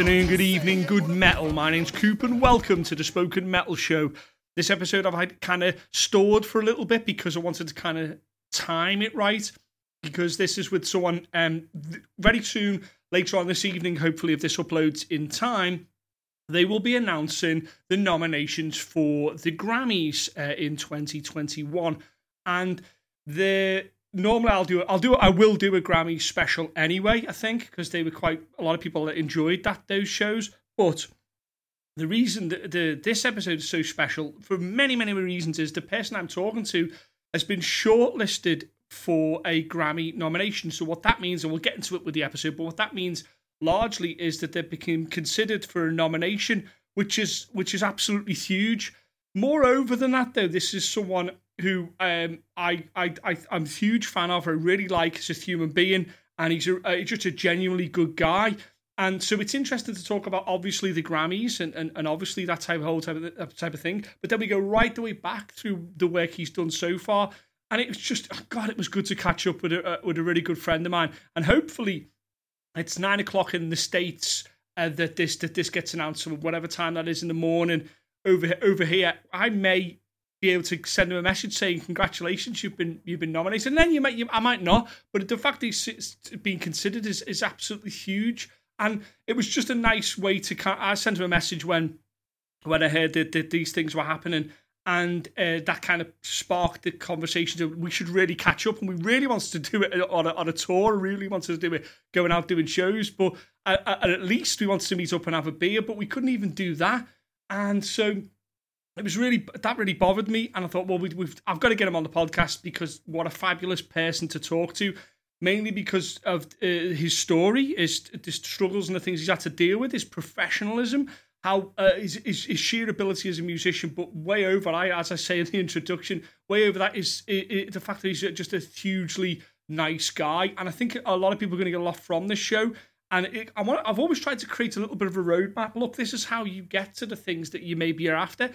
Good afternoon, good evening, good metal. My name's Coop, and welcome to the Spoken Metal Show. This episode I've had kind of stored for a little bit because I wanted to kind of time it right. Because this is with someone um, very soon, later on this evening, hopefully, if this uploads in time, they will be announcing the nominations for the Grammys uh, in 2021. And the normally I'll do I'll do I will do a Grammy special anyway. I think because they were quite a lot of people that enjoyed that those shows. But the reason that the this episode is so special for many many reasons is the person I'm talking to has been shortlisted for a Grammy nomination. So what that means, and we'll get into it with the episode, but what that means largely is that they became considered for a nomination, which is which is absolutely huge. Moreover than that, though, this is someone who um, I, I, I, am a huge fan of. I really like as a human being, and he's, a, uh, he's just a genuinely good guy. And so it's interesting to talk about obviously the Grammys and, and, and obviously that type of whole type of, type of thing. But then we go right the way back through the work he's done so far. And it was just, oh God, it was good to catch up with a, uh, with a really good friend of mine. And hopefully it's nine o'clock in the States uh, that this that this gets announced, or whatever time that is in the morning over over here. I may be able to send him a message saying congratulations, you've been you've been nominated, and then you might you, I might not, but the fact that he's being considered is is absolutely huge, and it was just a nice way to. Kinda I sent him a message when when I heard that, that these things were happening. And uh, that kind of sparked the conversation. That we should really catch up, and we really wanted to do it on a, on a tour. Really wanted to do it going out doing shows, but uh, uh at least we wanted to meet up and have a beer. But we couldn't even do that, and so it was really that really bothered me, and I thought, well, we, have I've got to get him on the podcast because what a fabulous person to talk to. Mainly because of uh, his story, his, the struggles and the things he's had to deal with, his professionalism, how uh, his, his, his, sheer ability as a musician, but way over, I as I say in the introduction, way over that is, is the fact that he's just a hugely nice guy, and I think a lot of people are going to get a lot from this show. And it, I want, I've always tried to create a little bit of a roadmap. Look, this is how you get to the things that you maybe are after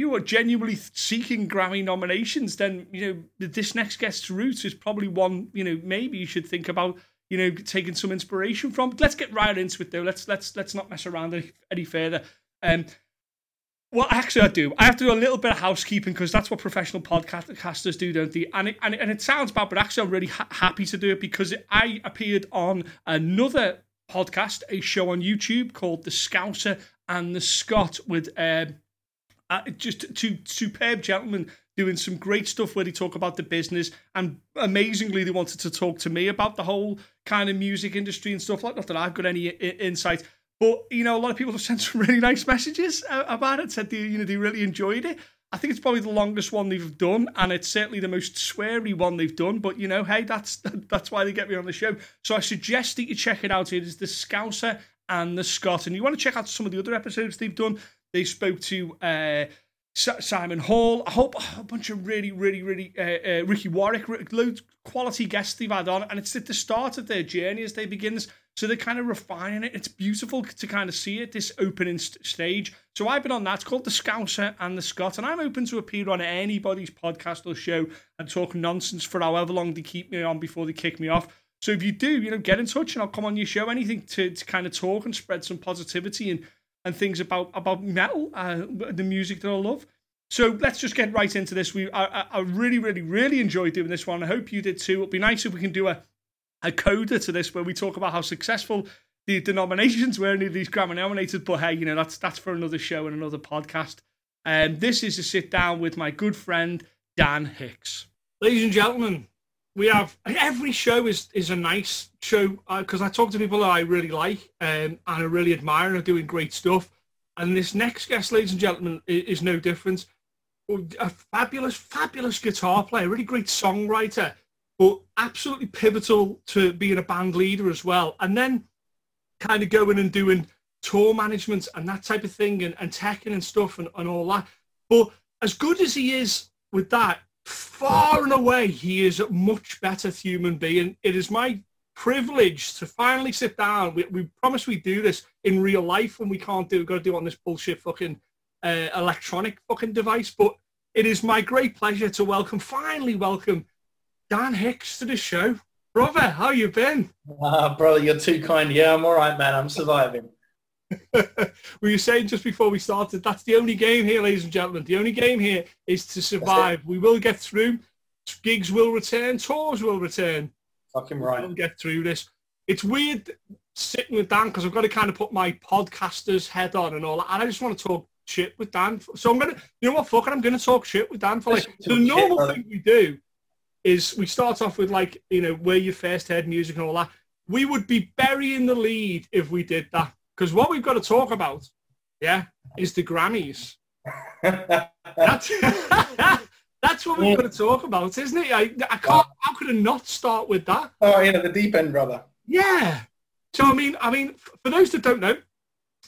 you are genuinely seeking Grammy nominations, then you know this next guest's route is probably one you know maybe you should think about you know taking some inspiration from. Let's get right into it though. Let's let's let's not mess around any, any further. Um, well, actually, I do. I have to do a little bit of housekeeping because that's what professional podcasters do, don't they? And it, and it, and it sounds bad, but actually, I'm really ha- happy to do it because I appeared on another podcast, a show on YouTube called The Scouser and the Scot with um, uh, just two superb gentlemen doing some great stuff where they talk about the business. And amazingly they wanted to talk to me about the whole kind of music industry and stuff like that that I've got any I- insight but you know a lot of people have sent some really nice messages uh, about it said they you know they really enjoyed it. I think it's probably the longest one they've done and it's certainly the most sweary one they've done. But you know hey that's that's why they get me on the show. So I suggest that you check it out. It is the Scouser and the Scot and you want to check out some of the other episodes they've done they spoke to uh, Simon Hall. I hope a bunch of really, really, really uh, uh, Ricky Warwick, loads quality guests they've had on, and it's at the start of their journey as they begin. So they're kind of refining it. It's beautiful to kind of see it this opening st- stage. So I've been on that. It's called the Scouser and the Scot, and I'm open to appear on anybody's podcast or show and talk nonsense for however long they keep me on before they kick me off. So if you do, you know, get in touch and I'll come on your show. Anything to, to kind of talk and spread some positivity and and things about about metal, uh, the music that I love. So let's just get right into this. We I, I really, really, really enjoyed doing this one. I hope you did too. It'd be nice if we can do a a coda to this where we talk about how successful the, the nominations were and these Grammy nominated. But hey, you know that's that's for another show and another podcast. And um, this is a sit down with my good friend Dan Hicks. Ladies and gentlemen, we have every show is is a nice show because uh, I talk to people that I really like um, and I really admire and are doing great stuff. And this next guest, ladies and gentlemen, is, is no different. A fabulous, fabulous guitar player, really great songwriter, but absolutely pivotal to being a band leader as well. And then kind of going and doing tour management and that type of thing and, and teching and stuff and, and all that. But as good as he is with that, far and away, he is a much better human being. It is my privilege to finally sit down. We, we promise we do this in real life when we can't do. We've got to do it on this bullshit fucking uh, electronic fucking device. But it is my great pleasure to welcome, finally welcome, Dan Hicks to the show. Brother, how you been? Uh, brother, you're too kind. Yeah, I'm all right, man. I'm surviving. We were saying just before we started, that's the only game here, ladies and gentlemen. The only game here is to survive. We will get through. Gigs will return. Tours will return. Fucking right. We'll get through this. It's weird sitting with Dan because I've got to kind of put my podcaster's head on and all that. And I just want to talk shit with Dan. So I'm going to, you know what, fuck it, I'm going to talk shit with Dan for like, the normal thing we do is we start off with like, you know, where you first heard music and all that. We would be burying the lead if we did that. Because what we've got to talk about, yeah, is the Grammys. that's, that's what we've got to talk about, isn't it? I, I can't, how could I not start with that? Oh, yeah, the deep end, brother. Yeah. So, I mean, I mean, for those that don't know,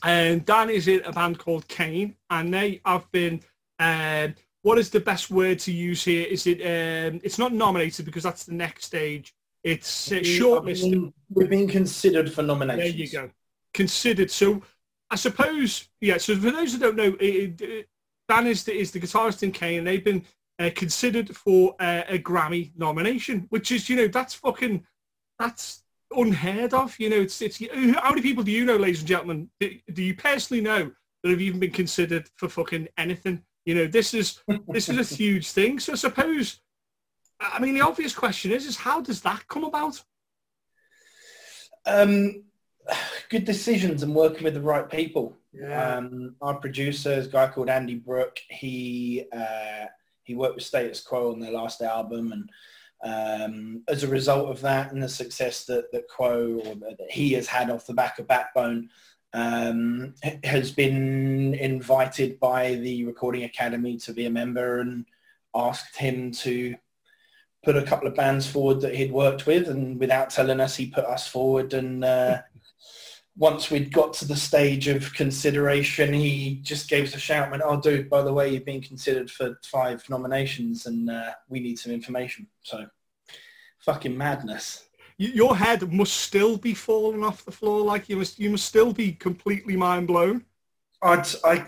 and um, Dan is in a band called Caine, and they have been. Um, what is the best word to use here? Is it? Um, it's not nominated because that's the next stage. It's uh, shortlisted. We've been considered for nominations. There you go. Considered. So, I suppose, yeah. So for those who don't know, it, it, Dan is the, is the guitarist in Caine, and they've been uh, considered for uh, a Grammy nomination, which is, you know, that's fucking, that's unheard of. You know, it's it's how many people do you know, ladies and gentlemen? Do, do you personally know that have even been considered for fucking anything? You know, this is this is a huge thing. So I suppose, I mean, the obvious question is, is how does that come about? Um, good decisions and working with the right people. Yeah. Um, our producer is a guy called Andy Brook. He uh, he worked with Status Quo on their last album and um, as a result of that and the success that, that Quo or that he has had off the back of Backbone, um, has been invited by the Recording Academy to be a member and asked him to put a couple of bands forward that he'd worked with and without telling us he put us forward and uh, once we'd got to the stage of consideration he just gave us a shout and went oh dude by the way you've been considered for five nominations and uh, we need some information so fucking madness your head must still be falling off the floor like you must you must still be completely mind blown I'd, I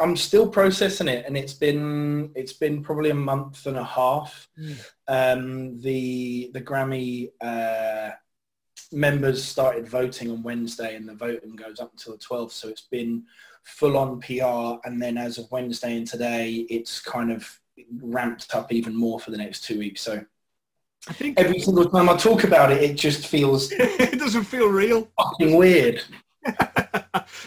I'm still processing it, and it's been it's been probably a month and a half. Mm. Um, the the Grammy uh, members started voting on Wednesday, and the voting goes up until the 12th. So it's been full on PR, and then as of Wednesday and today, it's kind of ramped up even more for the next two weeks. So I think every single time I talk about it, it just feels it doesn't feel real. Fucking weird.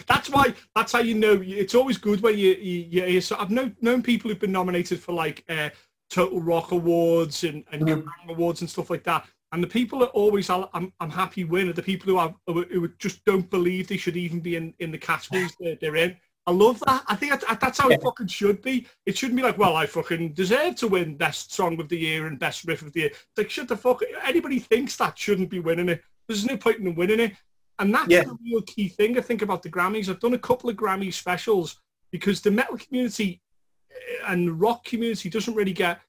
that's why. That's how you know. It's always good when you. you, you so I've known known people who've been nominated for like uh, Total Rock Awards and, and mm-hmm. awards and stuff like that. And the people that always I'm, I'm happy win are the people who have who just don't believe they should even be in, in the categories they're, they're in. I love that. I think that's how it fucking should be. It shouldn't be like, well, I fucking deserve to win best song of the year and best riff of the year. It's like, shut the fuck. Anybody thinks that shouldn't be winning it. There's no point in winning it. And that's yeah. the real key thing I think about the Grammys. I've done a couple of Grammy specials because the metal community and the rock community doesn't really get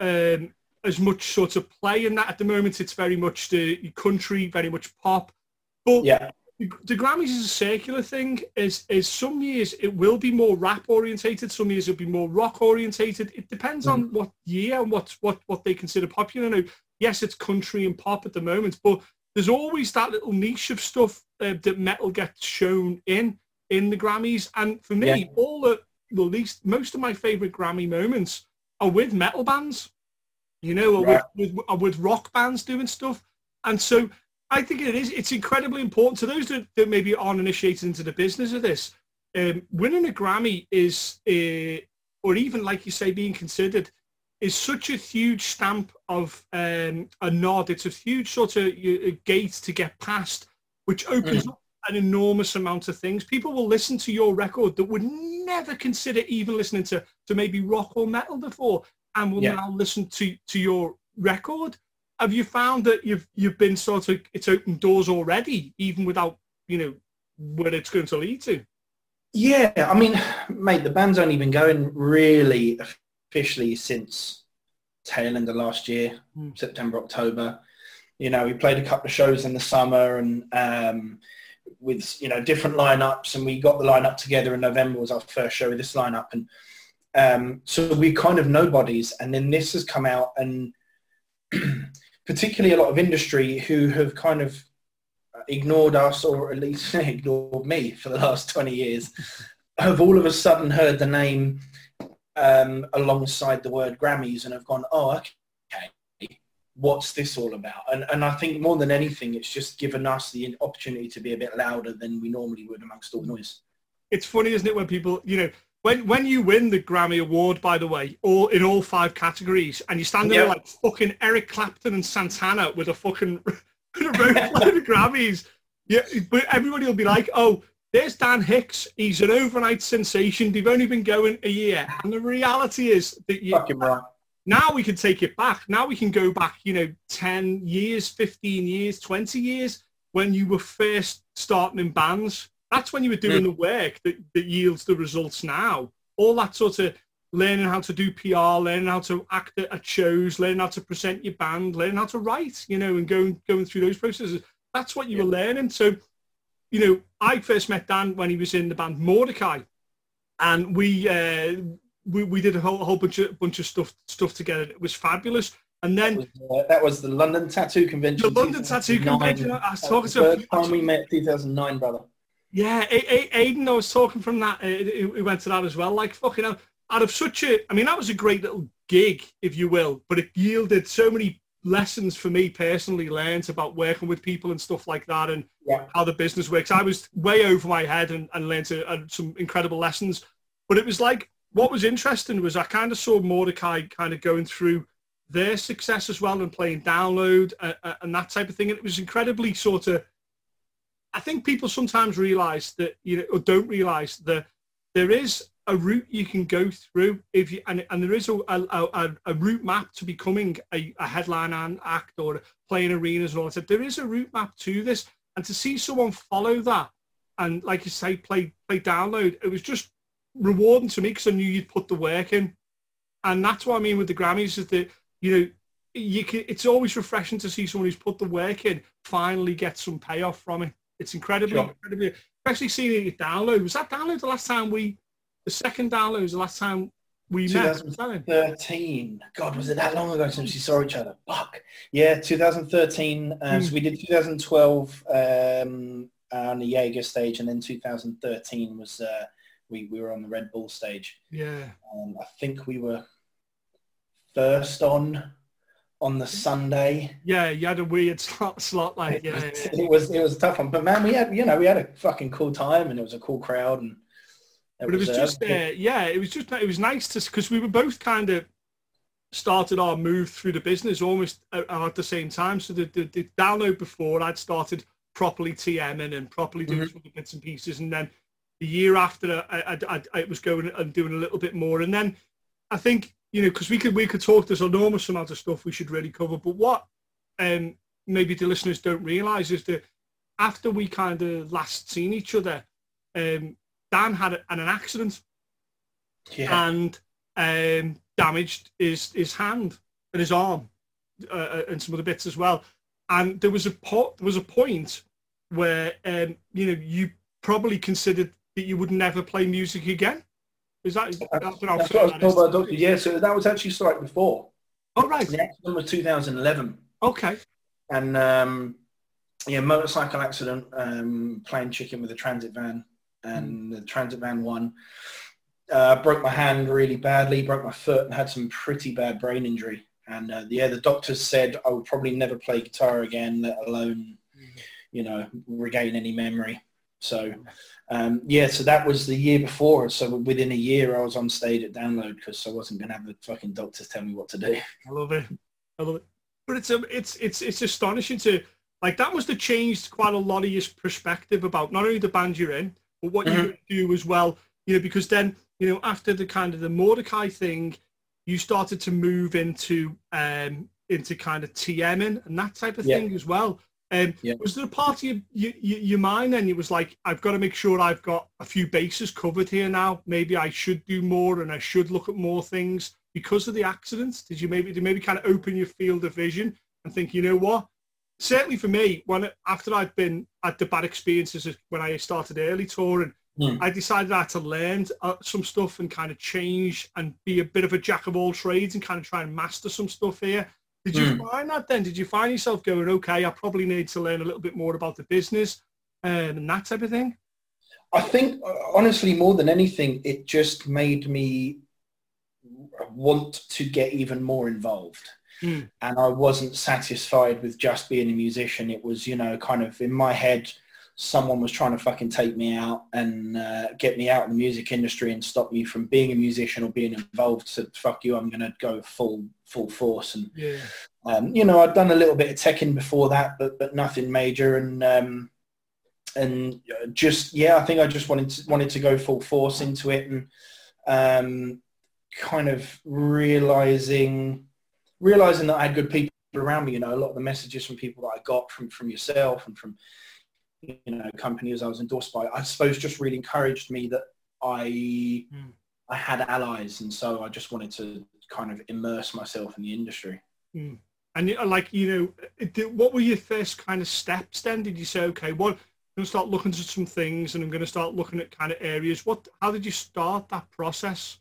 um, as much sort of play in that at the moment. It's very much the country, very much pop. But yeah. the, the Grammys is a circular thing. Is is some years it will be more rap orientated, some years it'll be more rock orientated. It depends mm. on what year and what what what they consider popular. Now, yes, it's country and pop at the moment, but there's always that little niche of stuff uh, that metal gets shown in in the Grammys. And for me, yeah. all the at least most of my favorite Grammy moments are with metal bands, you know, or right. with, with, or with rock bands doing stuff. And so I think it is. It's incredibly important to those that, that maybe aren't initiated into the business of this. Um, winning a Grammy is, uh, or even like you say, being considered is such a huge stamp of um, a nod. It's a huge sort of a gate to get past, which opens mm. up an enormous amount of things. People will listen to your record that would never consider even listening to, to maybe rock or metal before, and will yeah. now listen to, to your record. Have you found that you've you've been sort of it's opened doors already, even without you know where it's going to lead to? Yeah, I mean, mate, the band's only been going really officially since tail end of last year, mm. September, October. You know, we played a couple of shows in the summer and um, with, you know, different lineups and we got the lineup together in November was our first show with this lineup. And um, so we kind of nobodies. And then this has come out and particularly a lot of industry who have kind of ignored us or at least ignored me for the last 20 years have all of a sudden heard the name um, alongside the word Grammys and have gone, oh, okay, what's this all about? And, and I think more than anything, it's just given us the opportunity to be a bit louder than we normally would amongst all noise. It's funny, isn't it, when people, you know, when when you win the Grammy Award, by the way, all in all five categories, and you stand there like fucking Eric Clapton and Santana with a fucking load of Grammys, yeah, but everybody will be like, oh, there's Dan Hicks. He's an overnight sensation. They've only been going a year, and the reality is that you, fucking Right. Now we can take it back. Now we can go back, you know, 10 years, 15 years, 20 years when you were first starting in bands that's when you were doing mm. the work that, that yields the results now. All that sort of learning how to do PR, learning how to act at shows, learning how to present your band, learning how to write, you know, and going going through those processes. That's what you yeah. were learning. So, you know, I first met Dan when he was in the band Mordecai, and we uh, we, we did a whole, whole bunch of bunch of stuff stuff together. It was fabulous. And then that was, uh, that was the London Tattoo Convention. The London Tattoo Convention. I was talking to. First time we met, 2009, brother. Yeah, Aiden, I was talking from that. He went to that as well. Like fucking hell, out of such a, I mean, that was a great little gig, if you will, but it yielded so many lessons for me personally. Learned about working with people and stuff like that, and yeah. how the business works. I was way over my head and, and learned to, uh, some incredible lessons. But it was like what was interesting was I kind of saw Mordecai kind of going through their success as well and playing download uh, uh, and that type of thing. And it was incredibly sort of I think people sometimes realise that you know or don't realise that there is a route you can go through if you and, and there is a, a, a, route map to becoming a, a headline act or playing arenas and all that. There is a route map to this, and to see someone follow that and like you say, play play download, it was just rewarding to me because I knew you'd put the work in, and that's what I mean with the Grammys is that you know you can. It's always refreshing to see someone who's put the work in finally get some payoff from it. It's incredibly, sure. incredibly, especially seeing it download. Was that download the last time we, the second download was the last time we met? 2013. met? God, was it that long ago since we saw each other? Fuck. Yeah, 2013. Um, mm. So we did 2012 um, on the Jaeger stage, and then 2013 was uh, we we were on the Red Bull stage. Yeah. Um, I think we were first on on the Sunday. Yeah, you had a weird slot, slot like yeah, yeah, It was it was a tough one, but man, we had you know we had a fucking cool time and it was a cool crowd and. It but was, it was just uh, yeah, it was just it was nice to because we were both kind of started our move through the business almost at the same time. So the, the, the download before I'd started properly TMing and properly doing mm-hmm. some bits and pieces, and then the year after I, I, I, I was going and doing a little bit more, and then I think you know, because we could we could talk. There's enormous amount of stuff we should really cover. But what um, maybe the listeners don't realise is that after we kind of last seen each other, um, Dan had a, an accident yeah. and um, damaged his his hand and his arm uh, uh, and some other bits as well. And there was a po- there was a point where um, you know you probably considered that you would never play music again. Is that, that's what I was, what I was Doctor. Yeah, so that was actually strike before. Oh, right. The accident was 2011. Okay. And um, yeah, motorcycle accident, um, playing chicken with a transit van, and mm. the transit van won. Uh, broke my hand really badly, broke my foot, and had some pretty bad brain injury. And uh, yeah, the doctors said I would probably never play guitar again, let alone, mm. you know, regain any memory. So um, yeah, so that was the year before. So within a year, I was on stage at Download because I wasn't going to have the fucking doctors tell me what to do. I love it. I love it. But it's um, it's it's it's astonishing to like that must have changed quite a lot of your perspective about not only the band you're in, but what mm-hmm. you do as well. You know, because then you know after the kind of the Mordecai thing, you started to move into um into kind of TMing and that type of yeah. thing as well. Um, yeah. Was there a part of your, your, your mind then it was like, I've got to make sure I've got a few bases covered here now. Maybe I should do more and I should look at more things because of the accidents. Did you maybe did maybe kind of open your field of vision and think, you know what? Certainly for me, when after I'd been at the bad experiences when I started early touring, mm. I decided I had to learn uh, some stuff and kind of change and be a bit of a jack of all trades and kind of try and master some stuff here. Did you mm. find that then? Did you find yourself going, okay, I probably need to learn a little bit more about the business um, and that type of thing? I think, honestly, more than anything, it just made me want to get even more involved. Mm. And I wasn't satisfied with just being a musician. It was, you know, kind of in my head, someone was trying to fucking take me out and uh, get me out of the music industry and stop me from being a musician or being involved. So fuck you, I'm going to go full full force. And yeah. um, you know, I'd done a little bit of teching before that, but but nothing major. And um, and just yeah, I think I just wanted to, wanted to go full force into it and um, kind of realizing realizing that I had good people around me. You know, a lot of the messages from people that I got from from yourself and from you know companies I was endorsed by, I suppose just really encouraged me that I mm. I had allies, and so I just wanted to kind of immerse myself in the industry. Mm. And like you know, what were your first kind of steps? Then did you say, okay, well, I'm going to start looking at some things, and I'm going to start looking at kind of areas. What? How did you start that process?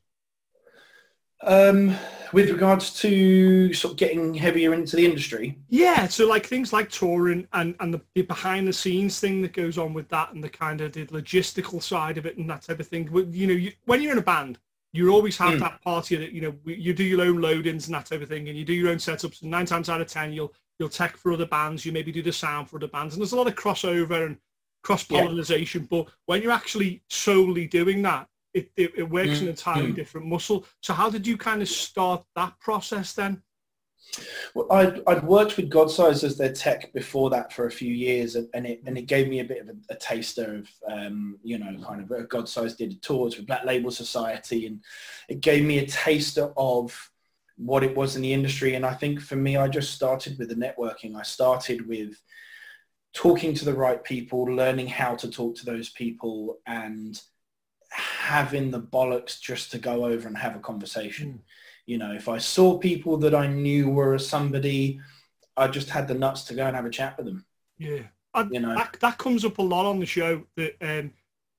Um, with regards to sort of getting heavier into the industry? Yeah, so like things like touring and, and the, the behind the scenes thing that goes on with that and the kind of the logistical side of it and that type of thing. You know, you, when you're in a band, you always have mm. that party that, you know, you do your own loadings and that type of thing and you do your own setups and nine times out of ten, you'll, you'll tech for other bands, you maybe do the sound for other bands and there's a lot of crossover and cross-pollination, yeah. but when you're actually solely doing that, it, it, it works mm. an entirely mm. different muscle. So how did you kind of start that process then? Well, I'd, I'd worked with Godsize as their tech before that for a few years, and, and it and it gave me a bit of a, a taster of um, you know kind of uh, Godsize did tours with Black Label Society, and it gave me a taster of what it was in the industry. And I think for me, I just started with the networking. I started with talking to the right people, learning how to talk to those people, and having the bollocks just to go over and have a conversation. Mm. You know, if I saw people that I knew were somebody, I just had the nuts to go and have a chat with them. Yeah, I, you know that, that comes up a lot on the show. That um,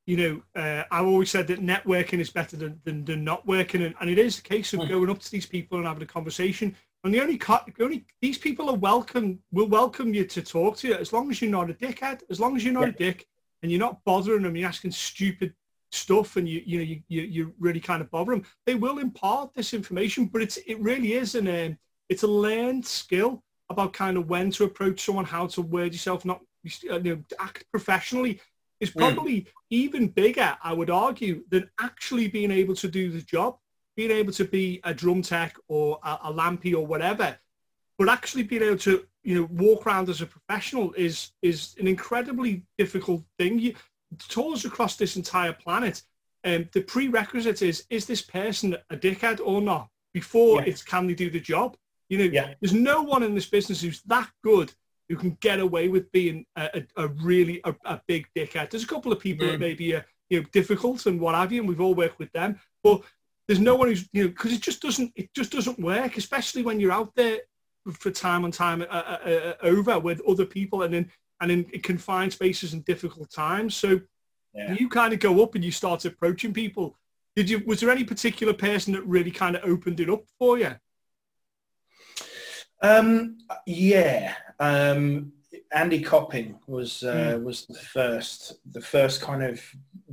you know, uh, I've always said that networking is better than, than, than not working, and, and it is a case of mm. going up to these people and having a conversation. And the only, cut only these people are welcome will welcome you to talk to you as long as you're not a dickhead, as long as you're not yeah. a dick, and you're not bothering them, you're asking stupid stuff and you you know you, you, you really kind of bother them they will impart this information but it's it really is an um, it's a learned skill about kind of when to approach someone how to word yourself not you know act professionally is hmm. probably mm. even bigger i would argue than actually being able to do the job being able to be a drum tech or a, a lampy or whatever but actually being able to you know walk around as a professional is is an incredibly difficult thing you tours across this entire planet, um, the prerequisite is, is this person a dickhead or not? Before yeah. it's can they do the job? You know, yeah. there's no one in this business who's that good who can get away with being a, a, a really a, a, big dickhead. There's a couple of people mm. that maybe are you know difficult and what have you, and we've all worked with them. But there's no one who's you know because it just doesn't it just doesn't work, especially when you're out there for time and time uh, uh, uh, over with other people, and then and in, in confined spaces and difficult times. So yeah. you kind of go up and you start approaching people. Did you? Was there any particular person that really kind of opened it up for you? Um, yeah, um, Andy Copping was uh, mm. was the first the first kind of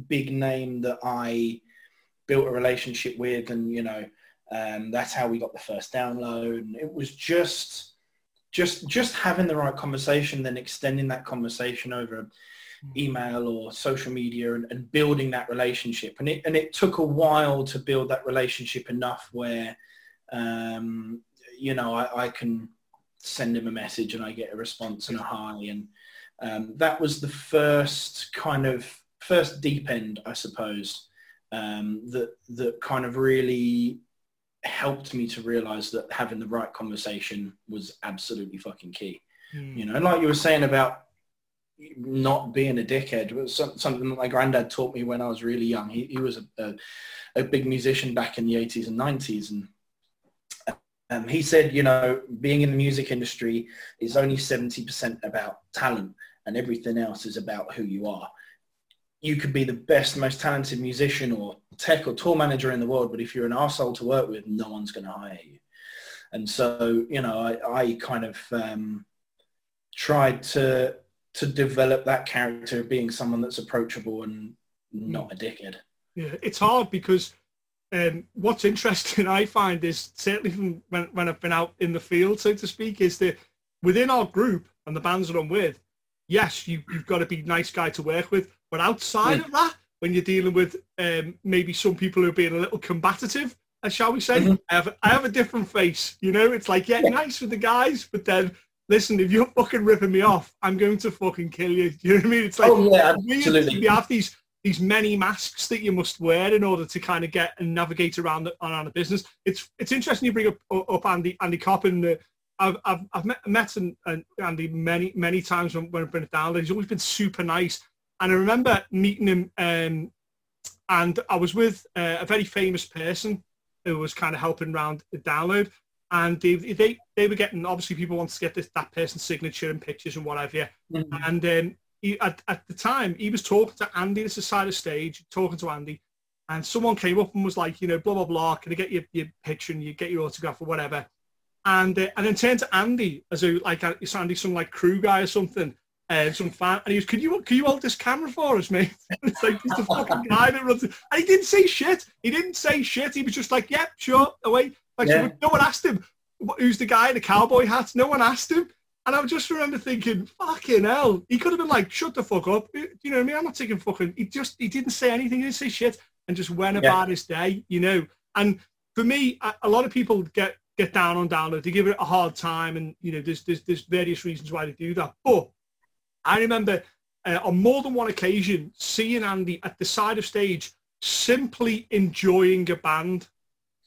big name that I built a relationship with, and you know um, that's how we got the first download. And it was just just just having the right conversation, then extending that conversation over mm. email or social media and, and, building that relationship. And it and it took a while to build that relationship enough where um, you know I, I, can send him a message and I get a response and a hi. And um, that was the first kind of first deep end, I suppose, um, that that kind of really helped me to realize that having the right conversation was absolutely fucking key. Mm. You know, and like you were saying about not being a dickhead was something that my granddad taught me when I was really young. He, he was a, a, a big musician back in the 80s and 90s. And um, he said, you know, being in the music industry is only 70% about talent and everything else is about who you are you could be the best, most talented musician or tech or tour manager in the world, but if you're an asshole to work with, no one's going to hire you. And so, you know, I, I kind of um, tried to to develop that character of being someone that's approachable and not a dickhead. Yeah, it's hard because um, what's interesting I find is certainly from when, when I've been out in the field, so to speak, is that within our group and the bands that I'm with, yes, you, you've got to be nice guy to work with. But outside of that, when you're dealing with um, maybe some people who are being a little combative, uh, shall we say, mm-hmm. I, have, I have a different face. You know, it's like, yeah, yeah, nice with the guys, but then listen, if you're fucking ripping me off, I'm going to fucking kill you. You know what I mean? It's like, oh, yeah, absolutely. You have these these many masks that you must wear in order to kind of get and navigate around the, around the business. It's it's interesting you bring up up Andy Andy Copping. The, I've, I've, I've met, met and, and Andy many many times when, when I've been down there. He's always been super nice. And I remember meeting him, um, and I was with uh, a very famous person who was kind of helping around the download. And they, they they were getting obviously people wanted to get this that person's signature and pictures and whatever. Mm-hmm. And um, he, at, at the time he was talking to Andy. This is side of stage talking to Andy, and someone came up and was like, you know, blah blah blah. Can I get your, your picture and you get your autograph or whatever? And uh, and then turned to Andy as a like a, Andy some like crew guy or something, uh, some fan, and he was, "Can you can you hold this camera for us, mate?" it's like he's the fucking guy that runs, it. and he didn't say shit. He didn't say shit. He was just like, "Yep, yeah, sure, away." Like yeah. so no one asked him who's the guy in the cowboy hat. No one asked him. And I just remember thinking, fucking hell, he could have been like, shut the fuck up. You know what I mean? I'm not taking fucking, he just, he didn't say anything, he didn't say shit, and just went yeah. about his day, you know? And for me, a, a, lot of people get, get down on download, they give it a hard time, and, you know, there's, there's, there's various reasons why they do that. But I remember uh, on more than one occasion seeing Andy at the side of stage simply enjoying a band,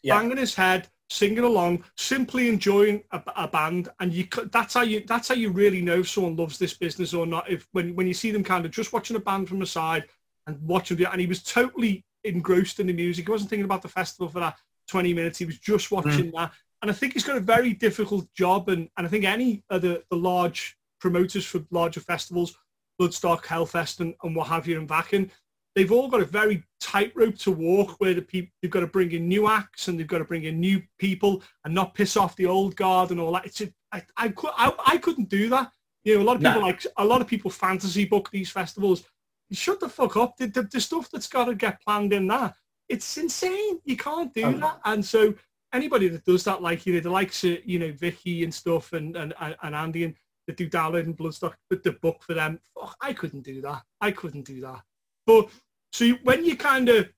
yeah. banging his head, singing along, simply enjoying a, a, band, and you that's how you that's how you really know if someone loves this business or not. If when when you see them kind of just watching a band from the side and watching it, and he was totally engrossed in the music. He wasn't thinking about the festival for that 20 minutes. He was just hmm. watching mm. that. And I think he's got a very difficult job. And, and I think any of the, the large promoters for larger festivals, Bloodstock, Hellfest, and, and what have you, and Wacken, they've all got a very tightrope to walk where the people they've got to bring in new acts and they've got to bring in new people and not piss off the old guard and all that. It's a, I, I, I, I couldn't do that. You know, a lot of people no. like a lot of people fantasy book these festivals. Shut the fuck up. The, the, the stuff that's got to get planned in that, it's insane. You can't do um, that. And so anybody that does that, like you know, the likes of you know Vicky and stuff, and and, and Andy and that do download and Bloodstock, with the book for them. Fuck, I couldn't do that. I couldn't do that. But so you, when you kind of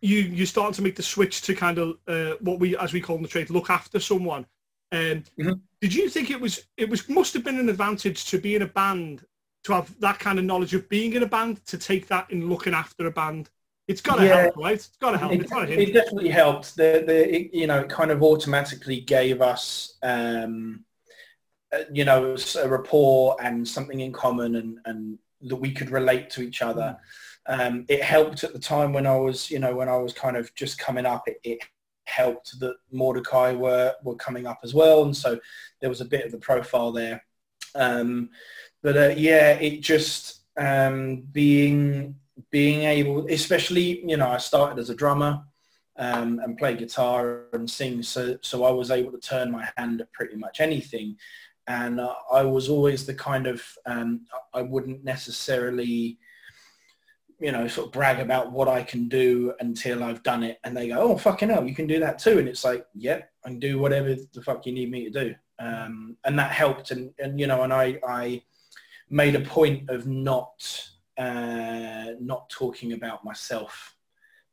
you you start to make the switch to kind of uh, what we as we call in the trade look after someone. Um, mm-hmm. Did you think it was it was must have been an advantage to be in a band to have that kind of knowledge of being in a band to take that in looking after a band? It's got to yeah. help, right? It's got to help. It, it, definitely helped. The the it, you know it kind of automatically gave us um, you know a rapport and something in common and and that we could relate to each other. Mm. Um, it helped at the time when I was, you know, when I was kind of just coming up. It, it helped that Mordecai were were coming up as well, and so there was a bit of the profile there. Um, but uh, yeah, it just um, being being able, especially you know, I started as a drummer um, and play guitar and sing, so so I was able to turn my hand at pretty much anything and uh, I was always the kind of um, I wouldn't necessarily you know sort of brag about what I can do until I've done it. And they go oh fucking hell you can do that too. And it's like yeah I can do whatever the fuck you need me to do. Um, and that helped. And, and you know and I, I made a point of not uh, not talking about myself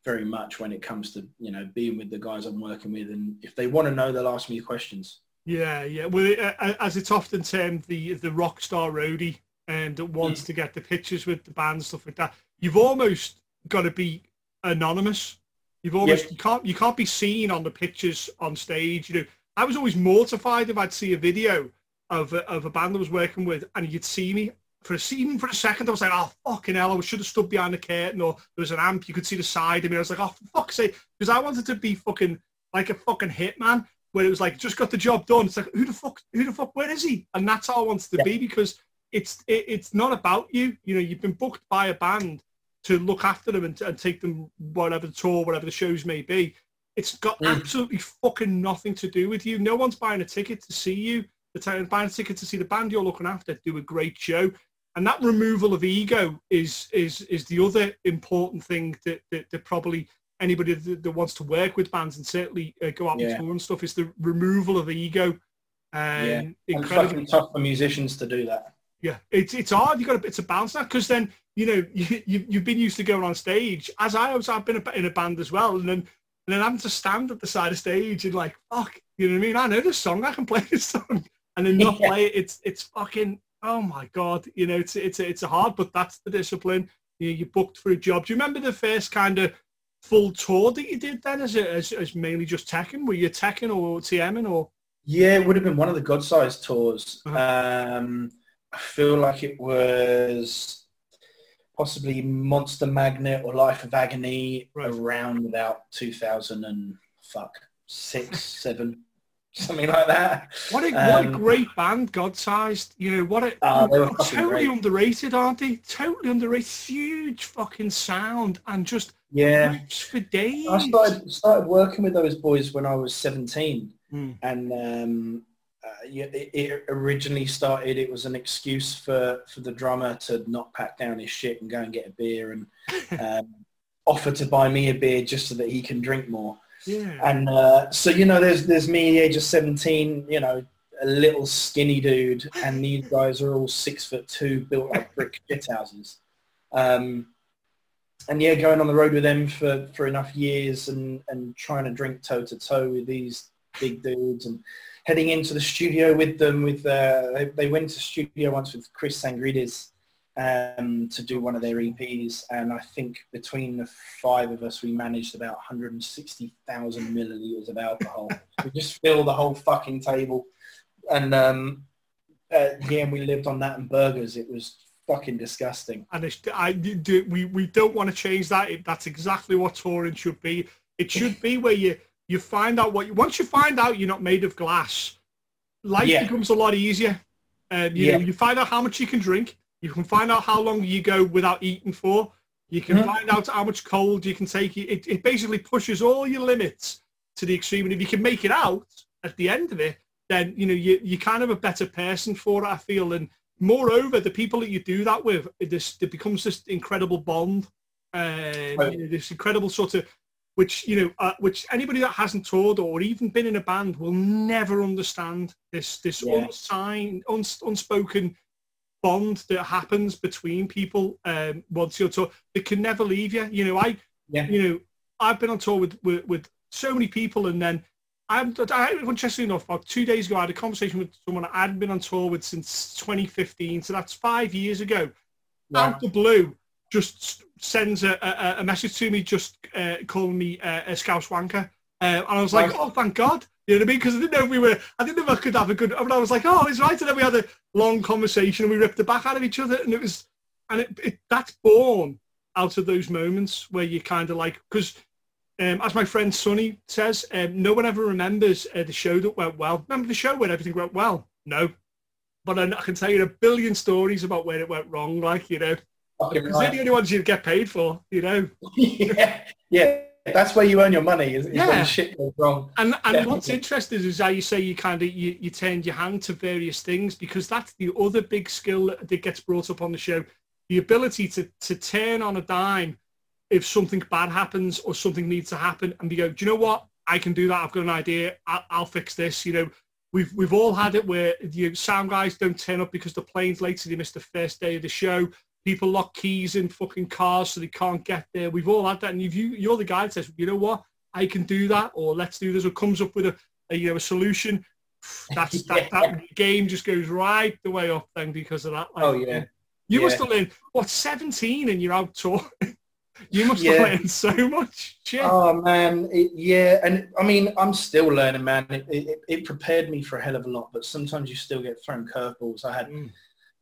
very much when it comes to you know being with the guys I'm working with. And if they want to know they'll ask me questions yeah, yeah. Well, uh, as it's often termed, the the rock star roadie and um, wants mm. to get the pictures with the band stuff like that. You've almost got to be anonymous. You've almost you can't you can't be seen on the pictures on stage. You know, I was always mortified if I'd see a video of a, of a band I was working with and you'd see me for a even for a second. I was like, oh fucking hell! I should have stood behind the curtain or there was an amp. You could see the side of me. I was like, oh for fuck's sake, because I wanted to be fucking like a fucking hitman where it was like just got the job done. It's like who the fuck, who the fuck, where is he? And that's how I wants to yeah. be because it's it, it's not about you. You know, you've been booked by a band to look after them and, and take them whatever the tour, whatever the shows may be. It's got Mm. absolutely fucking nothing to do with you. No one's buying a ticket to see you. The time buying a ticket to see the band you're looking after do a great show. And that removal of ego is is is the other important thing that that, that probably anybody that, that wants to work with bands and certainly uh, go out Yeah. and tour and stuff is the removal of the ego. Um, Yeah. And it's incredibly fucking tough for musicians to do that. yeah, it's it's hard. You got a bit to bounce that because then you know you, you you've been used to going on stage. As I was, I've been a- in a band as well, and then and then having to stand at the side of stage and like fuck, you know what I mean? I know this song, I can play this song, and then not Yeah. play it. It's it's fucking oh my god, you know it's it's it's a hard, but that's the discipline. You know, you booked for a job. Do you remember the first kind of full tour that you did then, as a, as, as mainly just teching? Were you teching or TMing or? Yeah, it would have been one of the Godsize tours. Uh-huh. Um, I feel like it was possibly Monster Magnet or Life of Agony Right. around about 2000 and fuck six, seven, something like that. What a what a Um, great band, God sized. You know what a they were totally great. underrated, aren't they? Totally underrated. Huge fucking sound and just Yeah, for days. I started started working with those boys when I was 17. Hmm. and um, uh, yeah, it, it originally started. It was an excuse for for the drummer to not pack down his shit and go and get a beer and um, offer to buy me a beer just so that he can drink more. Yeah. And uh, so you know, there's there's me, the age of seventeen. You know, a little skinny dude, and these guys are all six foot two, built like brick shit houses. Um, and yeah, going on the road with them for, for enough years and, and trying to drink toe to toe with these big dudes and heading into the studio with them with uh, they, they went to studio once with Chris Tsangarides um, to do one of their EPs and I think between the five of us we managed about 160,000 milliliters of alcohol. we just filled the whole fucking table and um, uh, yeah, we lived on that and burgers. It was fucking disgusting. And it's, I do, we we don't want to change that. It, that's exactly what touring should be. It should be where you you find out what you once you find out you're not made of glass, life Yeah. becomes a lot easier. And you Yeah. know you find out how much you can drink. You can find out how long you go without eating for. You can Mhm. find out how much cold you can take. It, it basically pushes all your limits to the extreme. And if you can make it out at the end of it, then you know you you're kind of a better person for it. I feel and moreover, the people that you do that with, it, this, it becomes this incredible bond, uh, Right. you know, this incredible sort of, which you know, uh, which anybody that hasn't toured or even been in a band will never understand. This this Yeah. unsigned, uns, unspoken bond that happens between people um, once you're tour. It can never leave you. You know, I, Yeah. you know, I've been on tour with with, with so many people, and then I'm, I, interestingly enough, about two days ago, I had a conversation with someone I hadn't been on tour with since 2015. So that's five years ago. Right. Out the blue, just sends a, a, a message to me, just uh, calling me uh, a scouse wanker. Uh, and I was like, Right. oh, thank God. You know what I mean? Because I didn't know if we were, I didn't know if I could have a good, mean, I was like, oh, it's right. And then we had a long conversation and we ripped the back out of each other. And it was, and it, it, that's born out of those moments where you kind of like, because um, as my friend Sonny says, um, no one ever remembers uh, the show that went well. Remember the show where everything went well? No. But I, I can tell you a billion stories about where it went wrong, like, you know. Because they're the only ones you get paid for, you know. yeah, yeah. That's where you earn your money. Is, is Yeah. when shit goes wrong. And and what's interesting is how you say you kind of you, you turned your hand to various things because that's the other big skill that, that gets brought up on the show, the ability to to turn on a dime if something bad happens or something needs to happen and be go, do you know what? I can do that. I've got an idea. I'll, I'll fix this. You know, we've we've all had it where the sound guys don't turn up because the plane's late, so they missed the first day of the show. People lock keys in fucking cars so they can't get there. We've all had that, and if you you're the guy that says, you know what, I can do that, or let's do this, or comes up with a, a you know a solution. That's that, that game just goes right the way up then because of that. Like, Oh, yeah. You must Yeah. have learned what 17 and you're out touring. You must Yeah. have learned so much. Shit. Oh man, it, yeah, and I mean, I'm still learning, man. It, it, it prepared me for a hell of a lot, but sometimes you still get thrown curveballs. I had Mm.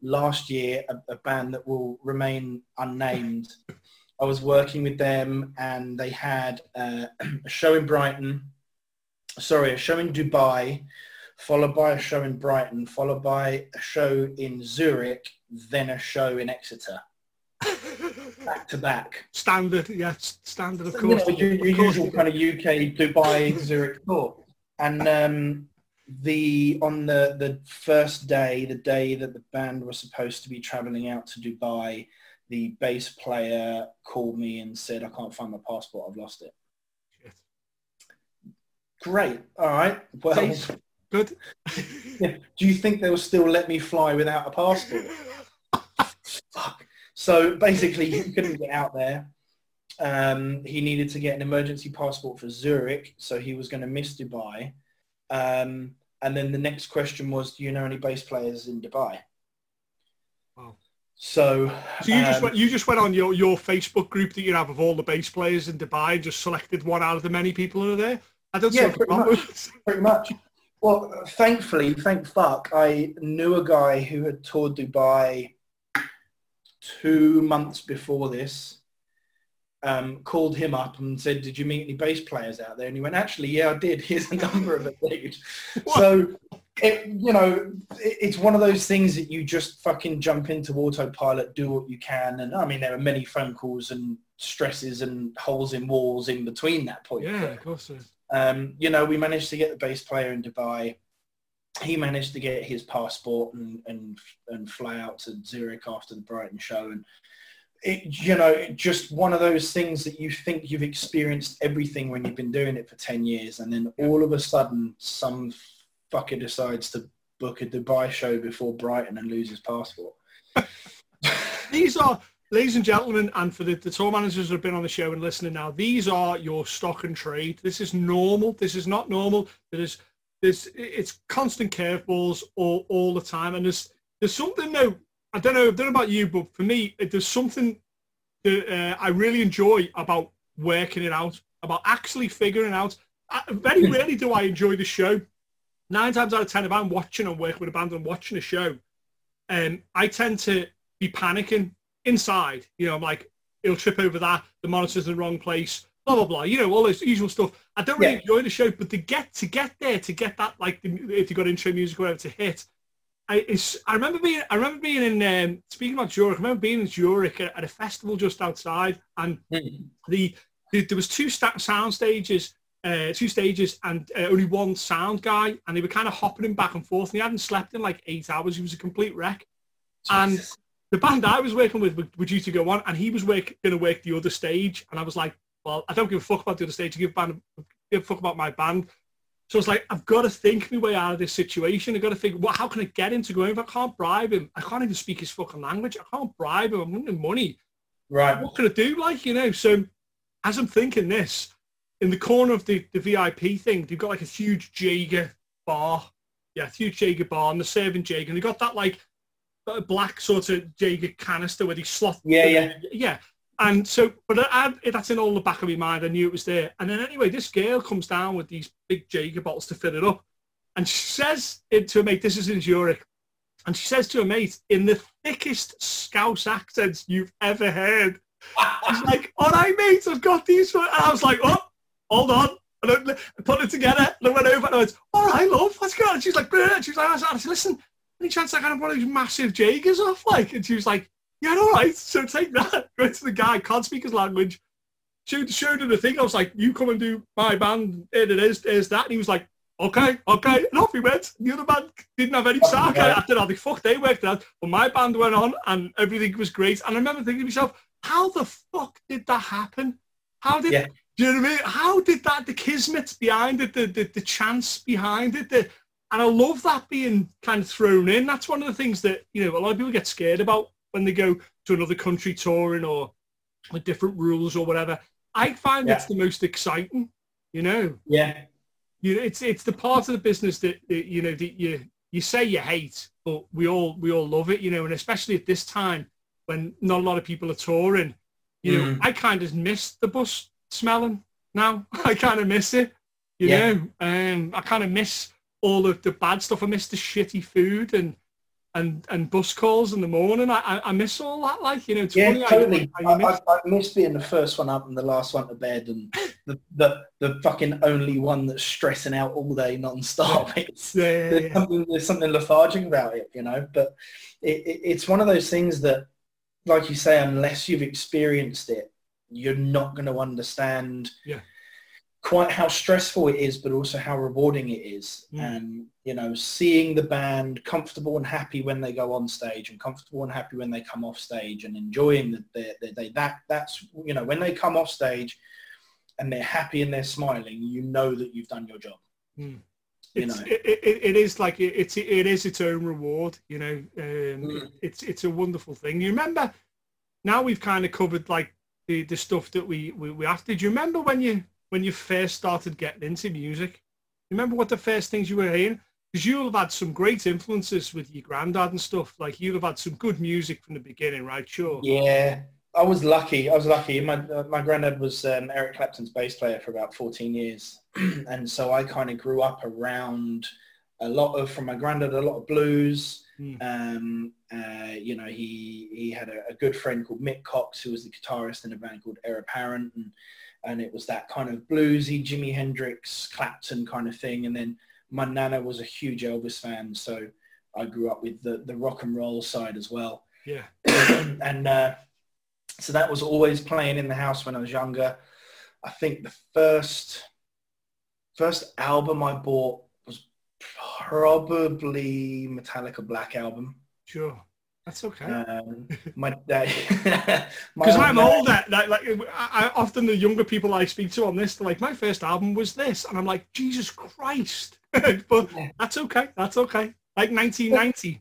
last year a, a band that will remain unnamed. I was working with them, and they had uh, a show in Brighton. Sorry, a show in Dubai, followed by a show in Brighton, followed by a show in Zurich, then a show in Exeter. Back to back. Standard, yeah, standard of You course. know, your, your course. usual kind of UK, Dubai, Zurich tour. And um, the on the the first day, the day that the band was supposed to be traveling out to Dubai, the bass player called me and said, "I can't find my passport. I've lost it." Shit. Great. All right. Well, Good. do you think they'll still let me fly without a passport? So basically, he couldn't get out there. Um, he needed to get an emergency passport for Zurich, so he was going to miss Dubai. Um, and then the next question was, do you know any bass players in Dubai? Wow. So, So you just um, went, you just went on your, your Facebook group that you have of all the bass players in Dubai and just selected one out of the many people who are there. I don't Yeah, see pretty much. pretty much. Well, thankfully, thank fuck, I knew a guy who had toured Dubai two months before this. Um, called him up and said, "Did you meet any bass players out there?" And he went, "Actually, yeah, I did. Here's a number of dude." so, it, you know, it, it's one of those things that you just fucking jump into autopilot, do what you can, and I mean, there are many phone calls and stresses and holes in walls in between that point. Yeah, of course. is. um, you know, we managed to get the bass player in Dubai. He managed to get his passport and, and and fly out to Zurich after the Brighton show. And it, you know, just one of those things that you think you've experienced everything when you've been doing it for 10 years. And then all of a sudden, some fucker decides to book a Dubai show before Brighton and lose his passport. These are, ladies and gentlemen, and for the, the tour managers who have been on the show and listening now, these are your stock and trade. This is normal. This is not normal. It is, there's, it's constant curveballs all, all the time. And there's, there's something though, I don't know, I don't know about you, but for me, it- there's something that uh, I really enjoy about working it out, about actually figuring out. I, very rarely do I enjoy the show. Nine times out of ten, if I'm watching and working with a band and watching a show, um, I tend to be panicking inside. You know, I'm like, it'll trip over that, the monitor's in the wrong place, blah blah blah. You know, all this usual stuff. I don't really Yeah. enjoy the show, but to get to get there, to get that like the, if you got intro music or whatever to hit. I, it's, I remember being I remember being in um, speaking about Zurich. I remember being in Zurich at, at a festival just outside, and the, the there was two sta- sound stages, uh, two stages, and uh, only one sound guy, and they were kind of hopping him back and forth. And he hadn't slept in like eight hours. He was a complete wreck. And the band I was working with were, were due to go on, and he was work, going to work the other stage. And I was like, well, I don't give a fuck about the other stage. I give, band, give a fuck about my band. So it's like, I've got to think my way out of this situation. I've got to think, well, how can I get him to go in? If I can't bribe him, I can't even speak his fucking language. I can't bribe him. I'm winning money Right. what can I do? Like, you know, so as I'm thinking this, in the corner of the, the VIP thing, they've got like a huge Jager bar. Yeah, huge Jager bar, and they're serving Jager. And they got that like black sort of Jager canister where they slot. Yeah, yeah. Yeah. And so, but I, I, that's in all the back of my mind. I knew it was there. And then anyway, this girl comes down with these big Jager bottles to fill it up. And she says to her mate, this is in Zurich. And she says to her mate, in the thickest Scouse accents you've ever heard, She's like, all right, mate, I've got these. For... And I was like, oh, hold on. And I put it together and I went over and I went, all right, love, what's going on? And she's like, Brilliant. she's like, I said, listen, any chance I can have one of these massive Jagers off? Like, and she was like, yeah, all right, so take that. Go to the guy, can't speak his language. Showed, showed him the thing. I was like, you come and do my band. Here it is, there's that. And he was like, okay, okay. And off he went. The other band didn't have any sound. Okay. I don't know the fuck they worked out. But my band went on and everything was great. And I remember thinking to myself, how the fuck did that happen? How did Yeah. do you know what I mean? How did that the kismet behind it, the the, the chance behind it, the, and I love that being kind of thrown in. That's one of the things that you know a lot of people get scared about when they go to another country touring or with different rules or whatever. I find Yeah. it's the most exciting. You know, Yeah. you know, it's it's the part of the business that, that you know that you you say you hate, but we all we all love it, you know, and especially at this time when not a lot of people are touring, you know, Mm. I kind of miss the bus smelling now. I kind of miss it, you Yeah. know. Um, I kind of miss all of the bad stuff. I miss the shitty food and and and bus calls in the morning. I I, I miss all that. Like you know, it's Yeah, you- totally. how I, miss- I, I miss being the first one up and the last one to bed and the, the, the fucking only one that's stressing out all day non-stop. It's, yeah, yeah, there's, yeah. something, there's something lethargic about it, you know, but it, it, it's one of those things that like you say, unless you've experienced it, you're not going to understand Yeah. Quite how stressful it is, but also how rewarding it is. Mm. And you know, seeing the band comfortable and happy when they go on stage, and comfortable and happy when they come off stage, and enjoying the, the, the, they that that's you know when they come off stage and they're happy and they're smiling, you know that you've done your job. Mm. You It's, know. it, it, it is like it, it's it is its own reward, you know. Um, Mm. It's it's a wonderful thing. You remember? Now we've kind of covered like the, the stuff that we, we we have to. Do you remember when you when you first started getting into music? Remember what the first things you were hearing? Because you'll have had some great influences with your granddad and stuff. Like you'll have had some good music from the beginning, right? Sure. Yeah, I was lucky. I was lucky. My uh, my granddad was um, Eric Clapton's bass player for about 14 years, and so I kind of grew up around a lot of from my granddad a lot of blues. Hmm. Um, uh, you know, he he had a, a good friend called Mick Cox who was the guitarist in a band called Eire Apparent, and and it was that kind of bluesy Jimi Hendrix, Clapton kind of thing. And then my nana was a huge Elvis fan, so I grew up with the the rock and roll side as well Yeah. and uh, so that was always playing in the house when I was younger. I think the first first album I bought was probably Metallica Black Album. Sure. That's okay. Um, my dad, Because I'm man- older, like, like I, I, often the younger people I speak to on this, they're like, my first album was this, and I'm like, Jesus Christ! but that's okay, that's okay. Like 1990.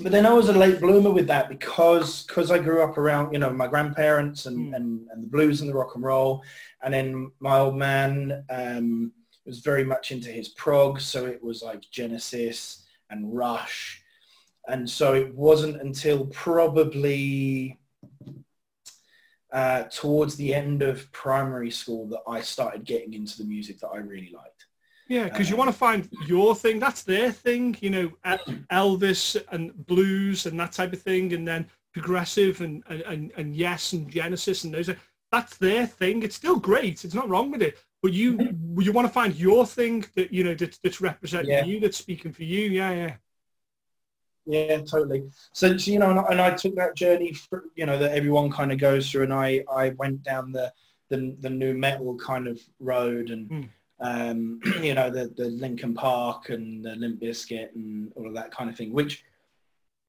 but then I was a late bloomer with that because because I grew up around you know my grandparents and, Mm. and, and the blues and the rock and roll, and then my old man um, was very much into his prog, so it was like Genesis and Rush, and so it wasn't until probably uh, towards the end of primary school that I started getting into the music that I really liked. Yeah, because you want to find your thing. That's their thing, you know, Elvis and blues and that type of thing, and then progressive and and, and, Yes and Genesis and those. That's their thing. It's still great. It's not wrong with it. But you you want to find your thing that you know that, that's representing Yeah. you, that's speaking for you. Yeah, yeah. Yeah, totally. So, so you know, and I, and I took that journey, for, you know, that everyone kind of goes through, and I, I went down the, the the new metal kind of road, and Mm. um, you know, the the Linkin Park and the Limp Bizkit and all of that kind of thing. Which,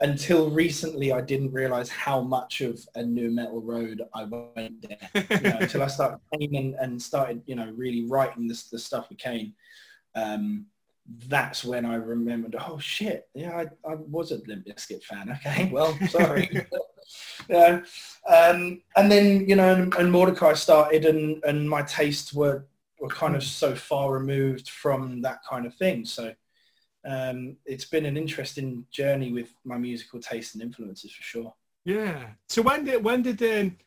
until recently, I didn't realize how much of a new metal road I went down. You know, until I started playing and, and started, you know, really writing this the stuff with Caine. Um, that's when I remembered, oh shit, yeah, I, I was a Limp Bizkit fan. Okay, well, sorry. yeah. Um, and then, you know, and, and Mordecai started and, and my tastes were, were kind of so far removed from that kind of thing. So um, it's been an interesting journey with my musical taste and influences for sure. Yeah. So when did when did um,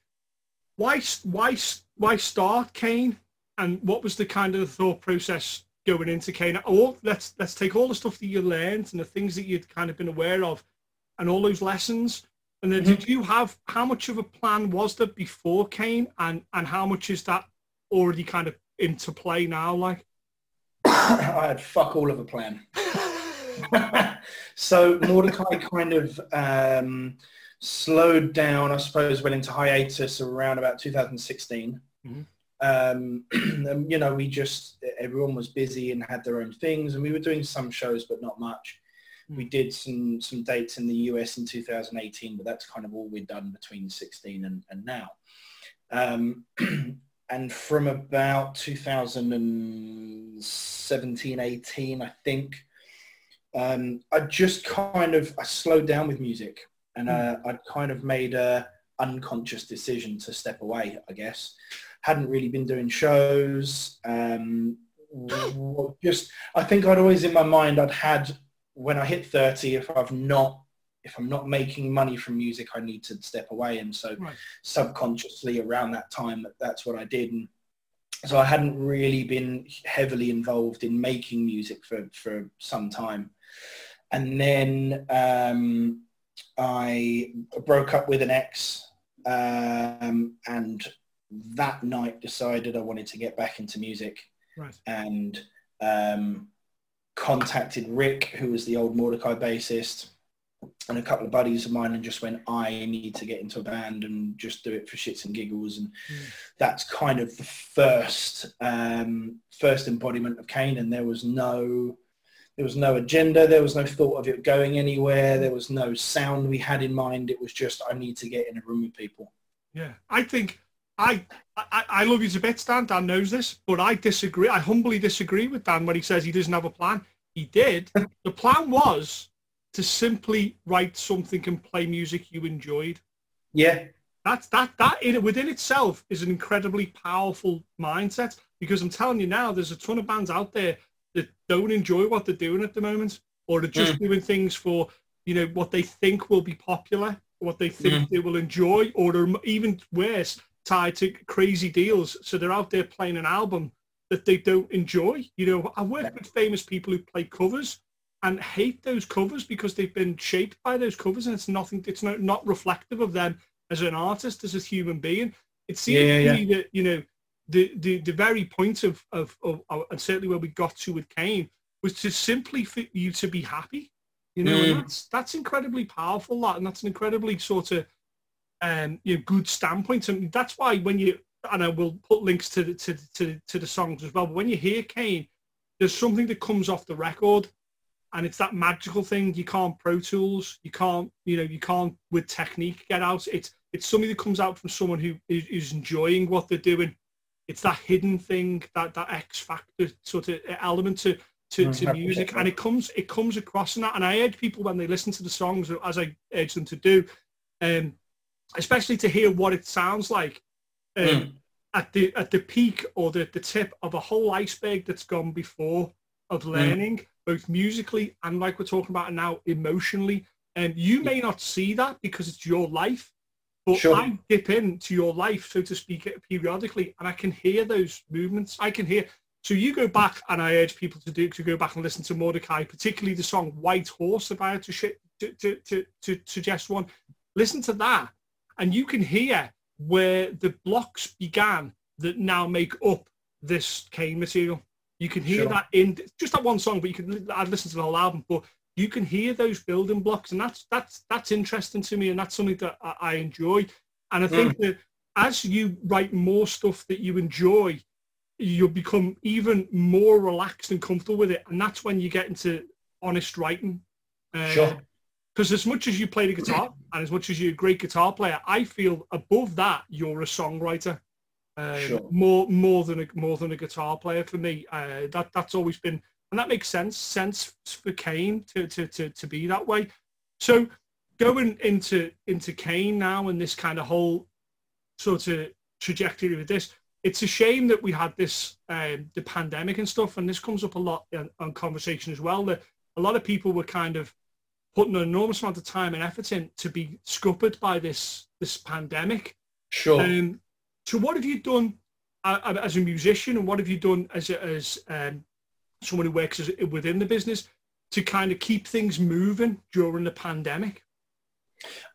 why why why start Caine, and what was the kind of thought process going into Caine? Or let's let's take all the stuff that you learned and the things that you'd kind of been aware of, and all those lessons. And then did you have how much of a plan was there before Caine, and and how much is that already kind of into play now? Like, I had fuck all of a plan. so Mordecai kind of um, slowed down, I suppose, went into hiatus around about 2016. Mhm. Um, and, you know, we just, everyone was busy and had their own things and we were doing some shows, but not much. We did some, some dates in the US in 2018, but that's kind of all we'd done between 16 and, and now. Um, and from about 2017, 18, I think, um, I just kind of I slowed down with music, and uh, I'd kind of made a unconscious decision to step away. I guess hadn't really been doing shows. Um, just I think I'd always in my mind I'd had when I hit 30, if I've not if I'm not making money from music, I need to step away. And so Right. subconsciously around that time, that's what I did. And so I hadn't really been heavily involved in making music for, for some time. And then um, I broke up with an ex um, and that night decided I wanted to get back into music right. and um, contacted Rick, who was the old Mordecai bassist, and a couple of buddies of mine and just went, I need to get into a band and just do it for shits and giggles. And mm. that's kind of the first um, first embodiment of Caine. And there was no there was no agenda. There was no thought of it going anywhere. There was no sound we had in mind. It was just I need to get in a room with people. Yeah, I think I, I, I love you to bits, Dan. Dan knows this, but I disagree. I humbly disagree with Dan when he says he doesn't have a plan. He did. the plan was to simply write something and play music you enjoyed. Yeah. That's that that in within itself is an incredibly powerful mindset because I'm telling you now, there's a ton of bands out there that don't enjoy what they're doing at the moment, or are just mm. doing things for you know what they think will be popular, what they think mm. they will enjoy, or even worse, tied to crazy deals. So they're out there playing an album that they don't enjoy. You know, I work with famous people who play covers and hate those covers because they've been shaped by those covers and it's nothing it's not, not reflective of them as an artist as a human being it seems yeah, yeah, to me that you know the, the the very point of, of of and certainly where we got to with Caine was to simply for you to be happy you know mm. that's that's incredibly powerful that and that's an incredibly sort of um you know, good standpoint. And that's why when you and I will put links to the to, to, to the songs as well but when you hear Caine, there's something that comes off the record and it's that magical thing. You can't pro tools you can't you know you can't with technique get out. It's it's something that comes out from someone who is, is enjoying what they're doing. It's that hidden thing that that x factor sort of element to to, to music. And it comes it comes across in that. And i urge people when they listen to the songs as i urge them to do um especially to hear what it sounds like um, mm. at the at the peak or the, the tip of a whole iceberg that's gone before of mm. learning mm both musically and like we're talking about now emotionally. And you may not see that because it's your life, but sure. I dip into your life, so to speak, periodically, and I can hear those movements. I can hear. So you go back, and I urge people to do to go back and listen to Mordecai, particularly the song "White Horse" about to, sh- to, to, to, to suggest one. Listen to that, and you can hear where the blocks began that now make up this Caine material. You can hear sure. that in just that one song, but you can I'd listen to the whole album. But you can hear those building blocks, and that's that's that's interesting to me, and that's something that I, I enjoy. And I think mm. that as you write more stuff that you enjoy, you'll become even more relaxed and comfortable with it, and that's when you get into honest writing. Uh, sure. Because as much as you play the guitar and as much as you're a great guitar player, I feel above that you're a songwriter. Um, sure. More more than a more than a guitar player for me. Uh, that that's always been, and that makes sense sense for Caine to to to to be that way. So going into into Caine now and this kind of whole sort of trajectory with this, it's a shame that we had this um, the pandemic and stuff, and this comes up a lot in, on conversation as well. That a lot of people were kind of putting an enormous amount of time and effort in to be scuppered by this this pandemic. Sure. Um, so what have you done uh, as a musician and what have you done as, a, as um, someone who works as, within the business to kind of keep things moving during the pandemic?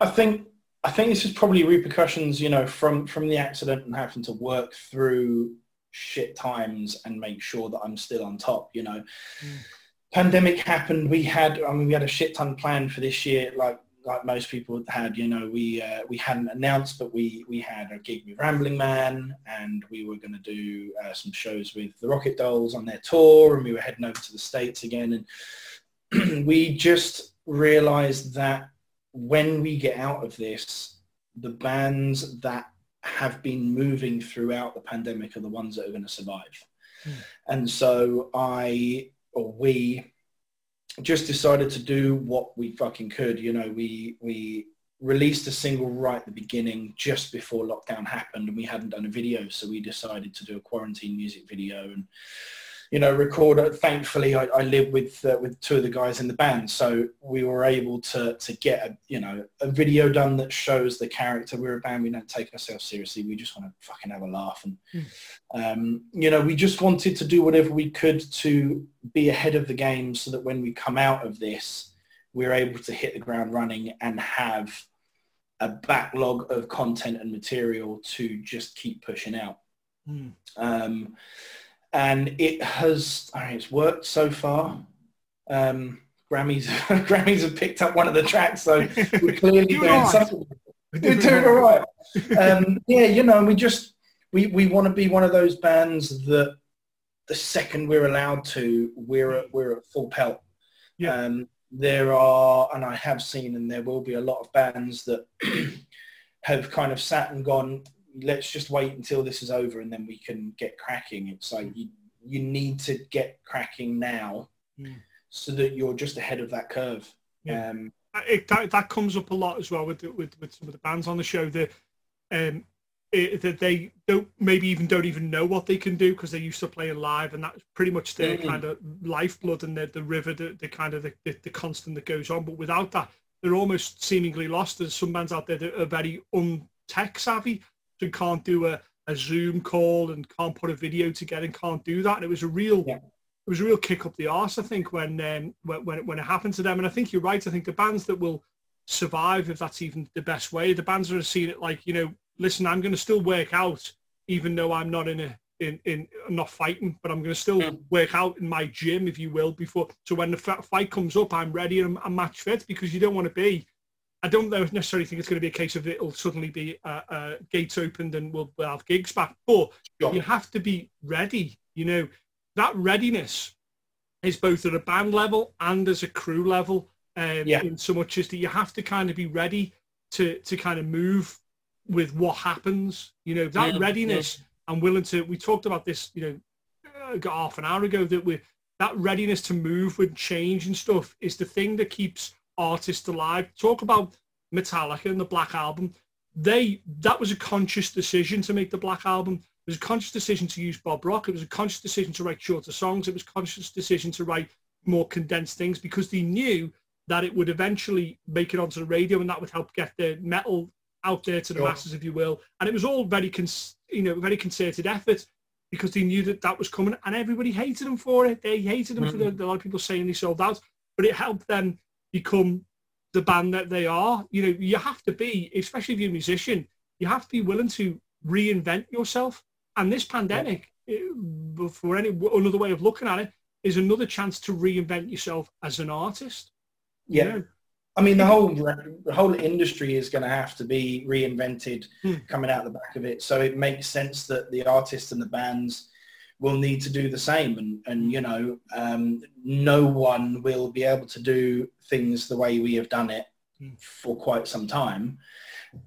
I think I think this is probably repercussions, you know, from from the accident and having to work through shit times and make sure that I'm still on top, you know. Mm. Pandemic happened. We had, I mean, we had a shit ton planned for this year. Like like most people had, you know, we uh, we hadn't announced, but we we had a gig with Rambling Man, and we were going to do uh, some shows with the Rocket Dolls on their tour, and we were heading over to the states again, and we just realised that when we get out of this, the bands that have been moving throughout the pandemic are the ones that are going to survive, mm. and so I or we just decided to do what we fucking could. You know, we we released a single right at the beginning just before lockdown happened and we hadn't done a video so we decided to do a quarantine music video and you know, record. Thankfully, I, I live with uh, with two of the guys in the band, so we were able to to get a you know a video done that shows the character. We're a band. We don't take ourselves seriously. We just want to fucking have a laugh, and mm. um, you know, we just wanted to do whatever we could to be ahead of the game, so that when we come out of this, we're able to hit the ground running and have a backlog of content and material to just keep pushing out. Mm. Um, and it has I mean, it's worked so far. Um, Grammys Grammys have picked up one of the tracks, so we're clearly doing right. something. We're doing all right. Um, yeah, you know, we just we we want to be one of those bands that the second we're allowed to, we're at, we're at full pelt. Yeah. Um, there are, and I have seen, and there will be a lot of bands that have kind of sat and gone, let's just wait until this is over and then we can get cracking. It's like you, you need to get cracking now Mm. so that you're just ahead of that curve. Yeah. Um, it, that, that comes up a lot as well with the, with with some of the bands on the show that um it, that they don't maybe even don't even know what they can do because they're used to playing live and that's pretty much their Mm. kind of lifeblood and the, the river the, the kind of the, the, the constant that goes on but without that they're almost seemingly lost there's some bands out there that are very un-tech savvy can't do a, a zoom call and can't put a video together and can't do that and it was a real Yeah. it was a real kick up the arse, I think, when um, when when it, when it happened to them. And I think you're right. I think the bands that will survive, if that's even the best way, the bands that are seeing it like, you know, listen, I'm going to still work out, even though I'm not in a in in I'm not fighting, but I'm going to still Mm. work out in my gym, if you will, before. So when the fight comes up, I'm ready and I'm, I'm match fit because you don't want to be. I don't know, necessarily think it's going to be a case of it'll suddenly be uh, uh, gates opened and we'll, we'll have gigs back, but Sure. you have to be ready. You know, that readiness is both at a band level and as a crew level. Um, Yeah. In so much as that you have to kind of be ready to to kind of move with what happens. You know, that Mm, readiness. I'm willing to. We talked about this. You know, uh, got half an hour ago that we that readiness to move with change and stuff is the thing that keeps artists alive. Talk about Metallica and the Black Album. They that was a conscious decision to make the Black Album. It was a conscious decision to use Bob Rock. It was a conscious decision to write shorter songs. It was a conscious decision to write more condensed things because they knew that it would eventually make it onto the radio and that would help get the metal out there to the Sure. masses, if you will. And it was all very, cons- you know, very concerted effort because they knew that that was coming and everybody hated them for it. They hated them for mm. the, a lot of people saying they sold out, but it helped them become the band that they are. You know, you have to be, especially if you're a musician, you have to be willing to reinvent yourself. And this pandemic, eh, for any another way of looking at it, is another chance to reinvent yourself as an artist. you yeah. know? I mean, the whole the whole industry is going to have to be reinvented Hmm. coming out the back of it. So it makes sense that the artists and the bands will need to do the same. And and you know, um, no one will be able to do things the way we have done it Hmm. for quite some time.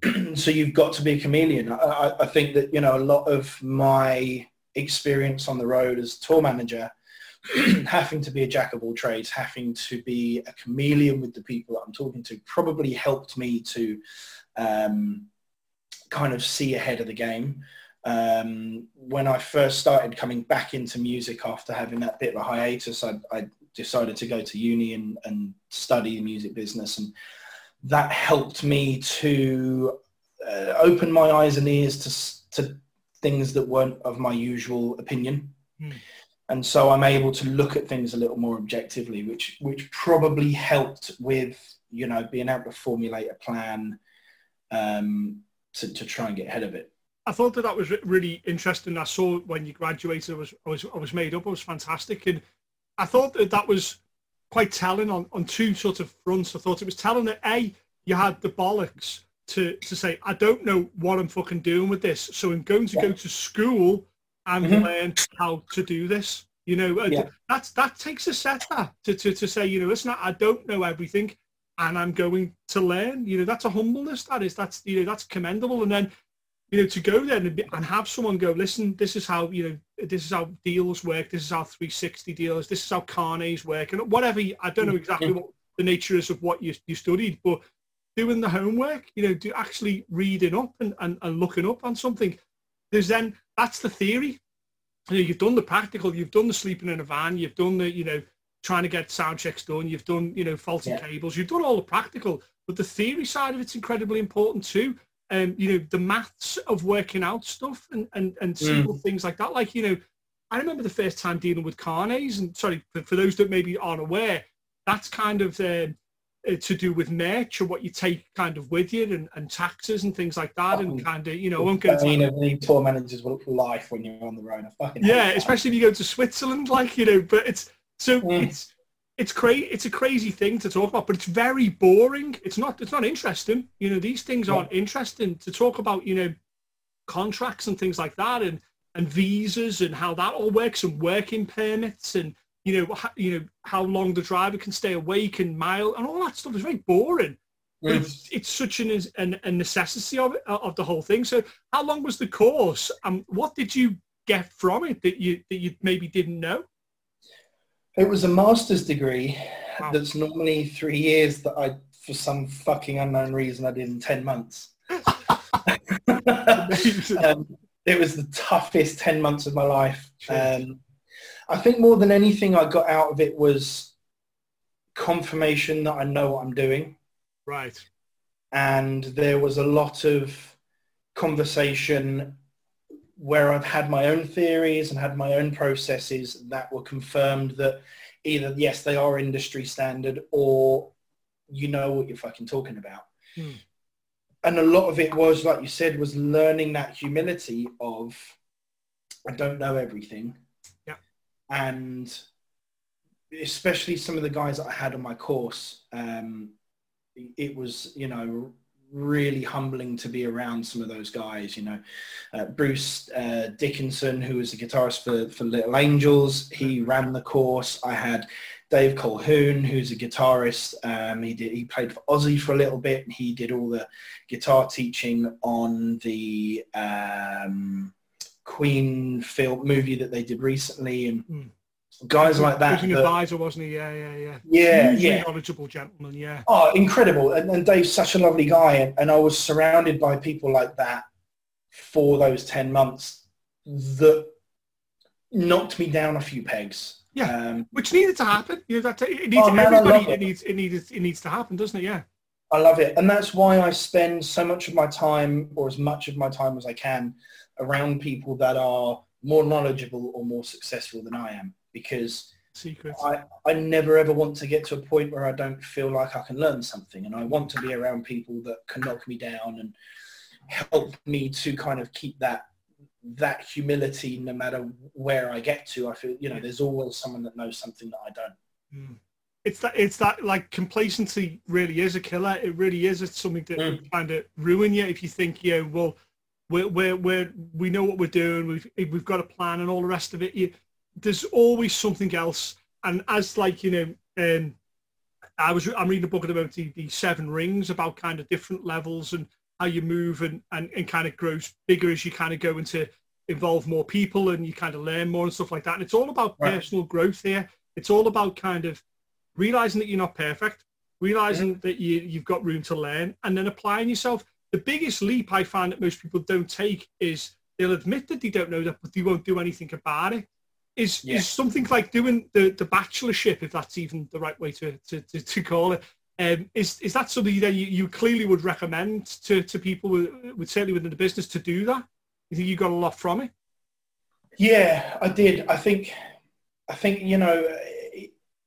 so you've got to be a chameleon. I, I, I think that you know a lot of my experience on the road as tour manager having to be a jack of all trades, having to be a chameleon with the people that I'm talking to probably helped me to um, kind of see ahead of the game. Um, when I first started coming back into music after having that bit of a hiatus, I, I decided to go to uni and, and study the music business. And that helped me to uh, open my eyes and ears to, to things that weren't of my usual opinion and so I'm able to look at things a little more objectively, which which probably helped with you know being able to formulate a plan um, to to try and get ahead of it. I thought that that was really interesting. I saw when you graduated, I was, I was, I was made up. It was fantastic. And I thought that that was quite telling on, on two sort of fronts. I thought it was telling that A, you had the bollocks to, to say, I don't know what I'm fucking doing with this. So I'm going to go to school and Mhm. learn how to do this. You know, uh, Yeah. that's, that takes a set that to, to, to say, you know, listen, I don't know everything and I'm going to learn. You know, that's a humbleness. That is, that's, you know, that's commendable. And then, you know, to go there and, be- and have someone go, listen, this is how, you know, this is how deals work. This is how 360 deals. This is how carnets work. And whatever, I don't know exactly what the nature is of what you, you studied, but doing the homework, you know, do actually reading up and, and, and looking up on something. There's then, that's the theory. You know, you've done the practical, you've done the sleeping in a van, you've done the, you know, trying to get sound checks done, you've done, you know, faulty Yeah. cables, you've done all the practical, but the theory side of it's incredibly important too. Um, you know, the maths of working out stuff and, and, and simple things like that. Like, you know, I remember the first time dealing with carnets and sorry, for, for those that maybe aren't aware, that's kind of um, uh, to do with merch or what you take kind of with you and, and taxes and things like that. And Um, kind of, you know, I won't I into mean, the tour managers will life when you're on the road. I fucking yeah, especially if you go to Switzerland, like you know. But it's so Mm. it's it's crazy. It's a crazy thing to talk about, but it's very boring. It's not. It's not interesting. You know, these things aren't interesting to talk about. You know, contracts and things like that, and and visas and how that all works, and working permits, and you know, how, you know how long the driver can stay awake and mile and all that stuff is very boring. But mm. it's, it's such an, an a necessity of it of the whole thing. So, how long was the course, and what did you get from it that you that you maybe didn't know? It was a master's degree wow. that's normally three years that I, for some fucking unknown reason, I did in 10 months. um, it was the toughest 10 months of my life. Um, I think more than anything I got out of it was confirmation that I know what I'm doing. Right. And there was a lot of conversation where I've had my own theories and had my own processes that were confirmed that either yes they are industry standard or you know what you're fucking talking about. Hmm. And a lot of it was, like you said, was learning that humility of I don't know everything. Yeah. And especially some of the guys that I had on my course, um, it was, you know, really humbling to be around some of those guys. You know, uh, Bruce uh, Dickinson, who was the guitarist for, for Little Angels, he ran the course. I had Dave Colhoun, who's a guitarist. Um, he did he played for Ozzy for a little bit. And he did all the guitar teaching on the um, Queen film movie that they did recently, and. Mm guys like that. He was an advisor, wasn't he? Yeah, yeah, yeah. Yeah, yeah. knowledgeable gentleman, yeah. Oh, incredible. And, and Dave's such a lovely guy. And, and I was surrounded by people like that for those 10 months that knocked me down a few pegs. Yeah, um, which needed to happen. You know, that it needs oh, man, everybody. It. it. needs it needs it needs to happen, doesn't it? Yeah. I love it, and that's why I spend so much of my time, or as much of my time as I can, around people that are more knowledgeable or more successful than I am because Secret. I, I never ever want to get to a point where I don't feel like I can learn something and I want to be around people that can knock me down and help me to kind of keep that that humility no matter where I get to. I feel, you know, there's always someone that knows something that I don't. Mm. It's that it's that like complacency really is a killer. It really is. It's something that mm. kind of ruin you if you think, yeah, well, we're, we're, we're, we know what we're doing. We've, we've got a plan and all the rest of it. You, there's always something else. And as like, you know, um, I was, I'm reading a book about the, moment, the seven rings about kind of different levels and how you move and, and, and kind of grows bigger as you kind of go into involve more people and you kind of learn more and stuff like that. And it's all about right. personal growth here. It's all about kind of realizing that you're not perfect, realizing mm-hmm. that you, you've got room to learn and then applying yourself. The biggest leap I find that most people don't take is they'll admit that they don't know that, but they won't do anything about it is yeah. is something like doing the the bachelorship, if that's even the right way to to, to, to call it. Um, is is that something that you, you clearly would recommend to, to people with, with certainly within the business to do that? You think you got a lot from it? Yeah, I did. I think I think you know,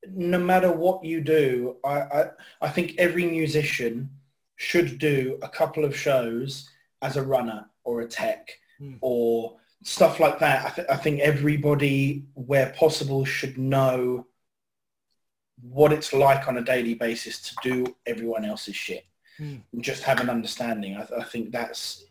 no matter what you do, I I, I think every musician should do a couple of shows as a runner or a tech mm. or stuff like that. I, th- I think everybody, where possible, should know what it's like on a daily basis to do everyone else's shit. Mm. And just have an understanding. I, th- I think that's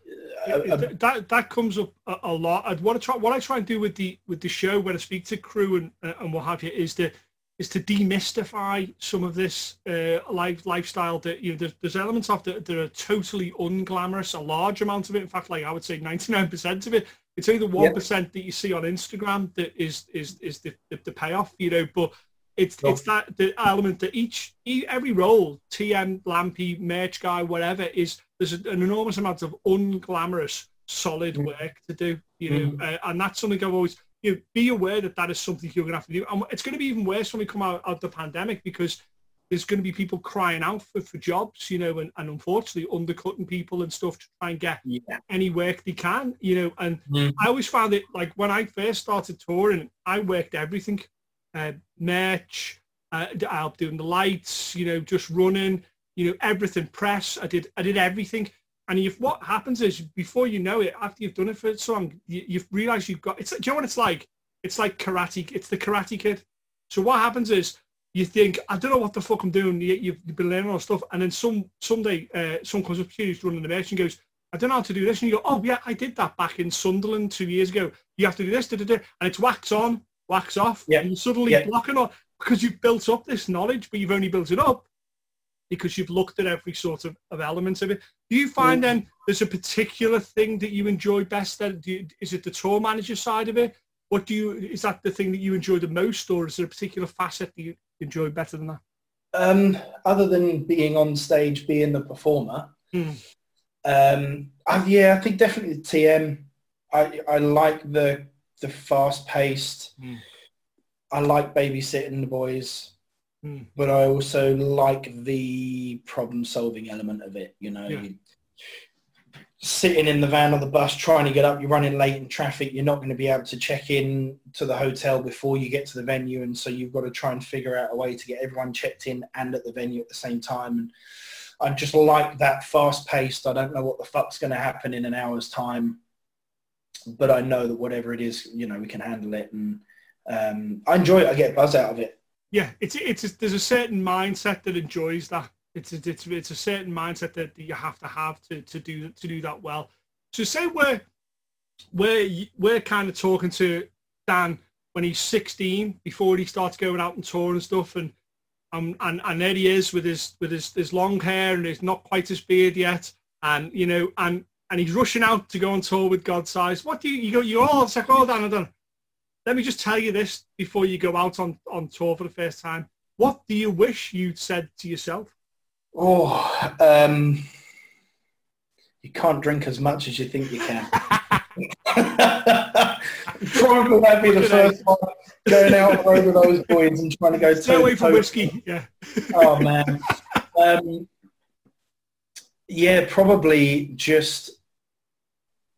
uh, that that comes up a, a lot. I'd want to try. What I try and do with the with the show when I speak to crew and uh, and what have you is to is to demystify some of this uh, life lifestyle that you know there's, there's elements of that that are totally unglamorous. A large amount of it, in fact, like I would say, ninety nine percent of it it's only the one yep. that you see on Instagram that is is is the, the, the payoff, you know. But it's it's that the element that each, every role, TM, Lampy, merch guy, whatever, is there's an enormous amount of unglamorous, solid mm. work to do, you know, mm. uh, and that's something I've always you know, be aware that that is something you're going to have to do. And it's going to be even worse when we come out of the pandemic because there's going to be people crying out for, for jobs, you know, and, and unfortunately undercutting people and stuff to try and get yeah. any work they can, you know. And mm. I always found it like when I first started touring, I worked everything, uh, merch, uh, I helped doing the lights, you know, just running, you know, everything, press. I did, I did everything. And if what happens is before you know it, after you've done it for so long, you, you've realised you've got. It's. Do you know what it's like? It's like karate. It's the Karate Kid. So what happens is you think, I don't know what the fuck I'm doing. You, you've been learning all this stuff, and then some someday uh, someone comes up to you who's running the merch and goes, I don't know how to do this, and you go, oh yeah, I did that back in Sunderland two years ago. You have to do this, da, da, da. and it's wax on, wax off, Yeah. and you suddenly Yeah. blocking on because you've built up this knowledge, but you've only built it up because you've looked at every sort of, of element of it. Do you find Mm. then there's a particular thing that you enjoy best? Then you, is it the tour manager side of it? What do you is that the thing that you enjoy the most, or is there a particular facet that you enjoy better than that? Um, other than being on stage, being the performer, Hmm. um, I, yeah, I think definitely the TM. I I like the the fast paced. Hmm. I like babysitting the boys, Hmm. but I also like the problem solving element of it. You know, Yeah. Sitting in the van or the bus trying to get up, you're running late in traffic. You're not going to be able to check in to the hotel before you get to the venue, and so you've got to try and figure out a way to get everyone checked in and at the venue at the same time. And I just like that fast paced. I don't know what the fuck's going to happen in an hour's time, but I know that whatever it is, you know, we can handle it, and um, I enjoy it. I get buzz out of it. Yeah, it's it's a, there's a certain mindset that enjoys that. It's a, it's it's a certain mindset that you have to have to, to do to do that well. So say we're we're we're kind of talking to Dan when he's 16 before he starts going out and tour and stuff, and um, and and there he is with his with his, his long hair and he's not quite his beard yet, and you know and and he's rushing out to go on tour with Godsize. What do you you go? You all it's like, oh Dan, I don't. Let me just tell you this before you go out on, on tour for the first time. What do you wish you'd said to yourself? Oh, um, you can't drink as much as you think you can. Probably that'd be the first one going out on the road with those boys and trying to go Stay away from whiskey. Yeah. Oh man. Um, yeah, probably just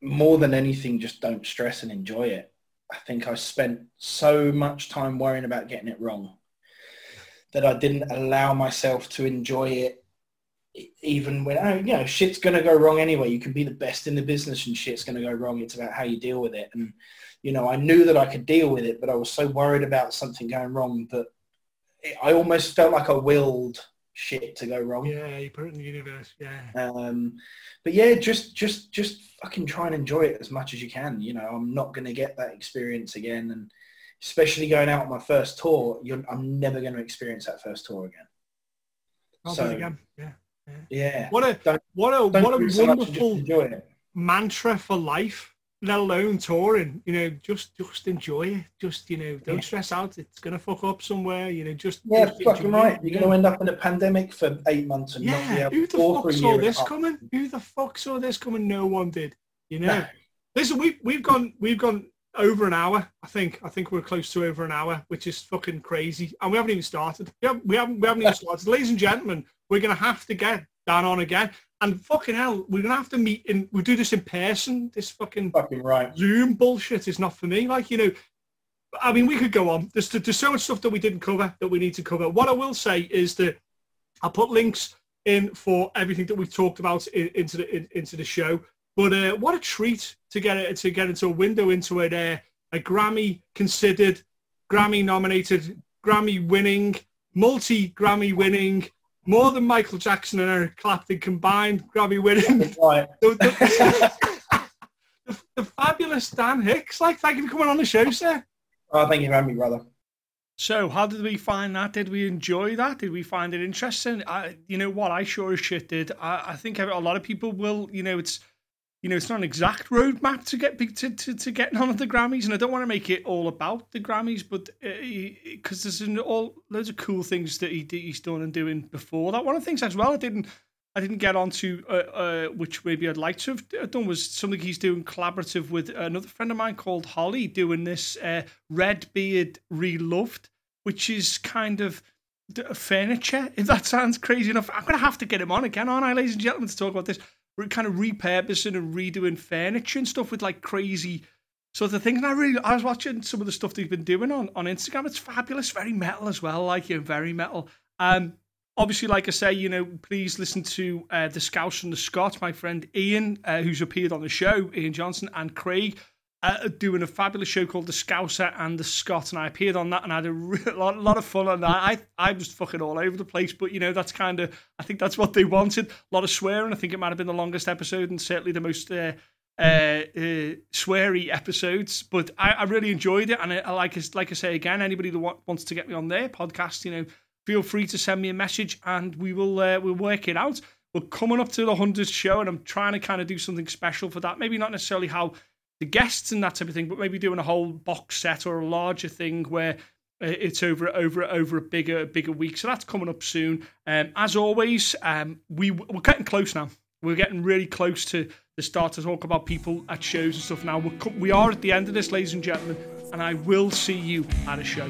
more than anything, just don't stress and enjoy it. I think I spent so much time worrying about getting it wrong that I didn't allow myself to enjoy it even when, oh, you know, shit's going to go wrong anyway. You can be the best in the business and shit's going to go wrong. It's about how you deal with it. And, you know, I knew that I could deal with it, but I was so worried about something going wrong that it, I almost felt like I willed shit to go wrong. Yeah, you put it in the universe. Yeah. Um, but yeah, just just just fucking try and enjoy it as much as you can. You know, I'm not going to get that experience again, and especially going out on my first tour, you're, I'm never going to experience that first tour again. I'll So- again. Yeah. Yeah, What a Don't- what a what a so much and just wonderful mantra for life. Let alone touring. You know, just just enjoy it. Just you know, don't Yeah. stress out. It's gonna fuck up somewhere. You know, just Yeah, just fucking right. it, You're yeah. to end up in a pandemic for eight months and not be Yeah, able who to the fuck saw year and a this half. coming? Who the fuck saw this coming? No one did. You know. No. Listen, we've we've gone we've gone over an hour. I think I think we're close to over an hour, which is fucking crazy. And we haven't even started. We haven't we haven't, we haven't even started. Ladies and gentlemen, we're gonna have to get Dan on again. And fucking hell, we're gonna have to meet in. We do this in person. This fucking Fucking right. Zoom bullshit is not for me. Like, you know, I mean, we could go on. There's, there's so much stuff that we didn't cover that we need to cover. What I will say is that I'll put links in for everything that we've talked about in, into the in, into the show. But uh, what a treat to get it to get into a window into it. Uh, a Grammy considered, Grammy nominated, Grammy winning, multi Grammy winning, more than Michael Jackson and Eric Clapton combined Grammy winning. Right. the, the- the- the fabulous Dan Hicks. Like, thank you for coming on the show, sir. oh, thank you for having me, brother. So, how did we find that? Did we enjoy that? Did we find it interesting? I, you know what, I sure as shit did. I, I think a lot of people will. You know, it's, you know, it's not an exact roadmap to get to, to, to getting on the Grammys, and I don't want to make it all about the Grammys, but because there's an, all loads of cool things that he he's done and doing before that. One of the things as well, I didn't. I didn't get onto, uh, uh, which maybe I'd like to have done, was something he's doing collaborative with another friend of mine called Holly, doing this uh, Redbeard Reloved, which is kind of furniture, if that sounds crazy enough. I'm going to have to get him on again, aren't I, ladies and gentlemen, to talk about this. We're kind of repurposing and redoing furniture and stuff with like crazy sort of things. And I really, I was watching some of the stuff he's been doing on, on Instagram. It's fabulous, very metal as well, like you know, very metal. Um, obviously, like I say, you know, please listen to uh, the Scouse and the Scott, my friend Ian, uh, who's appeared on the show, Ian Johnson, and Craig. Uh, doing a fabulous show called The Scouser and The Scot, and I appeared on that and I had a lot, lot of fun on that. I I was fucking all over the place, but you know that's kind of I think that's what they wanted. A lot of swearing. I think it might have been the longest episode and certainly the most. Uh, uh, uh, sweary episodes, but I, I really enjoyed it, and I, I like like I say again, anybody that wa- wants to get me on their podcast, you know, feel free to send me a message, and we will uh, we'll work it out. We're coming up to the hundredth show, and I'm trying to kind of do something special for that. Maybe not necessarily how the guests and that type of thing, but maybe doing a whole box set or a larger thing where uh, it's over over over a bigger bigger week. So that's coming up soon. Um, as always, um, we we're getting close now. We're getting really close to the start to talk about people at shows and stuff. Now we're, we are at the end of this, ladies and gentlemen, and I will see you at a show.